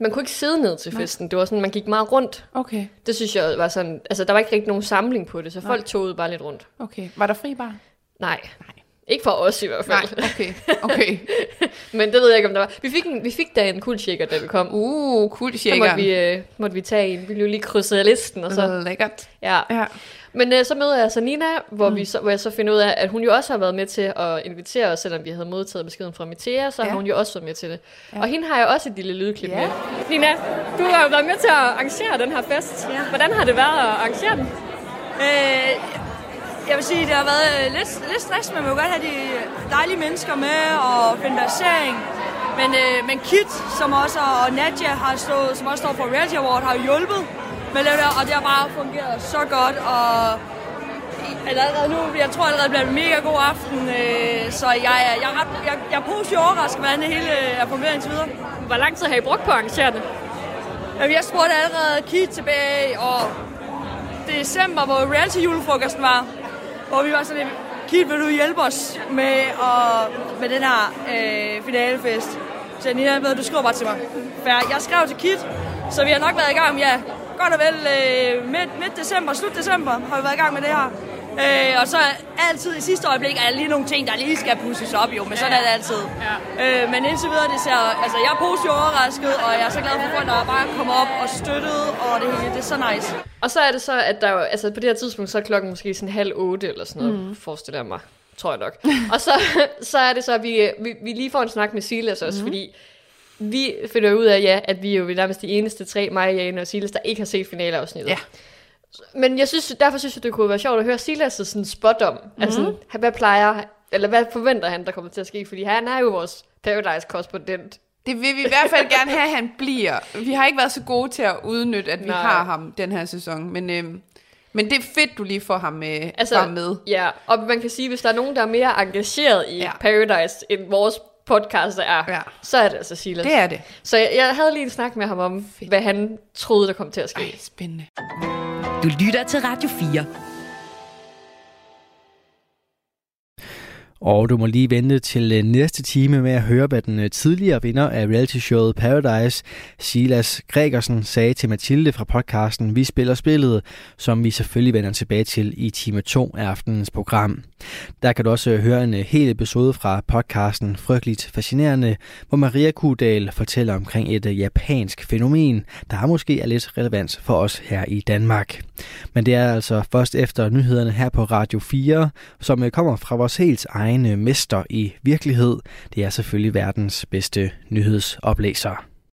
Man kunne ikke sidde ned til festen. Det var sådan, man gik meget rundt. Okay, Det synes jeg var sådan... Altså, der var ikke rigtig nogen samling på det, så folk tog bare lidt rundt. okay. Var der fri bar? Nej. Nej. Ikke for os i hvert Nej, fald. okay, okay. Men det ved jeg ikke, om der var. Vi fik, en, vi fik da en kuldshaker, da vi kom. Uh, cool Så måtte vi, øh, måtte vi tage en. Vi blev lige krydset af listen, og så... Lækkert. Ja. Ja. Men øh, så møder jeg så Nina, hvor, mm. vi så, hvor jeg så finder ud af, at hun jo også har været med til at invitere os, selvom vi havde modtaget beskeden fra Mitea, så. Ja. har hun jo også været med til det. Ja. Og hende har jeg også et lille lydklip Ja. med. Nina, du har jo været med til at arrangere den her fest. Ja. Hvordan har det været at arrangere den? Øh, jeg vil sige, det har været øh, lidt, lidt stress, men man vil godt have de dejlige mennesker med og finde placering. Men, øh, men Kit, som også og Nadja har stået, som også står for Reality Award, har jo hjulpet med det, og det har bare fungeret så godt. Og allerede nu, jeg tror allerede, det bliver en mega god aften, øh, så jeg, jeg, ret, jeg, jeg er positivt overrasket, hvordan det hele er fungeret indtil videre. Hvor lang tid har I brugt på at arrangere det? Jamen, jeg spurgte allerede Kit tilbage og december, hvor reality julefrokosten var, hvor vi var sådan lidt, Kit, vil du hjælpe os med, og, med den her øh, finalefest? Så jeg, Nina, ved, du skriver bare til mig. Fair. Jeg skrev til Kit, så vi har nok været i gang, ja, godt og vel øh, midt, midt december, slut december, har vi været i gang med det her. Øh, og så altid i sidste øjeblik er der lige nogle ting, der lige skal pusses op jo, men sådan er det altid. Ja. Øh, men indtil videre, det ser, altså jeg er positivt overrasket, og jeg er så glad for folk, der bare kommer op og støttede, og det hele, det er så nice. Og så er det så, at der jo, altså på det her tidspunkt, så er klokken måske sådan halv otte eller sådan noget, mm. forestiller jeg mig. Tror jeg nok. og så, så er det så, at vi, vi, vi lige får en snak med Silas også, mm. fordi vi finder ud af, ja, at vi er jo nærmest de eneste tre, mig, Jane og Silas, der ikke har set finaleafsnittet. Ja. Men jeg synes, derfor synes jeg, det kunne være sjovt at høre Silas' sådan spot om. Mm. Altså, hvad plejer, eller hvad forventer han, der kommer til at ske? Fordi han er jo vores Paradise-korrespondent. Det vil vi i hvert fald gerne have, at han bliver. Vi har ikke været så gode til at udnytte, at vi Nej. Har ham den her sæson. Men øhm, Men det er fedt, du lige får ham med. Altså, ham med. Ja, og man kan sige, hvis der er nogen, der er mere engageret i. Ja. Paradise, end vores podcast er, Ja. så er det altså Silas. Det er det. Så jeg, jeg havde lige en snak med ham om, Fedt. hvad han troede, der kom til at ske. Ej, spændende. Du lytter til Radio 4. Og du må lige vente til øh, næste time med at høre, hvad den øh, tidligere vinder af reality-showet Paradise, Silas Gregersen, sagde til Mathilde fra podcasten Vi spiller spillet, som vi selvfølgelig vender tilbage til i time 2 af aftenens program. Der kan du også øh, høre en hel episode fra podcasten Frygteligt Fascinerende, hvor Maria Kudal fortæller omkring et japansk fænomen, der måske er lidt relevant for os her i Danmark. Men det er altså først efter nyhederne her på Radio 4, som øh, kommer fra vores helt egen mester i virkelighed. Det er selvfølgelig verdens bedste nyhedsoplæser.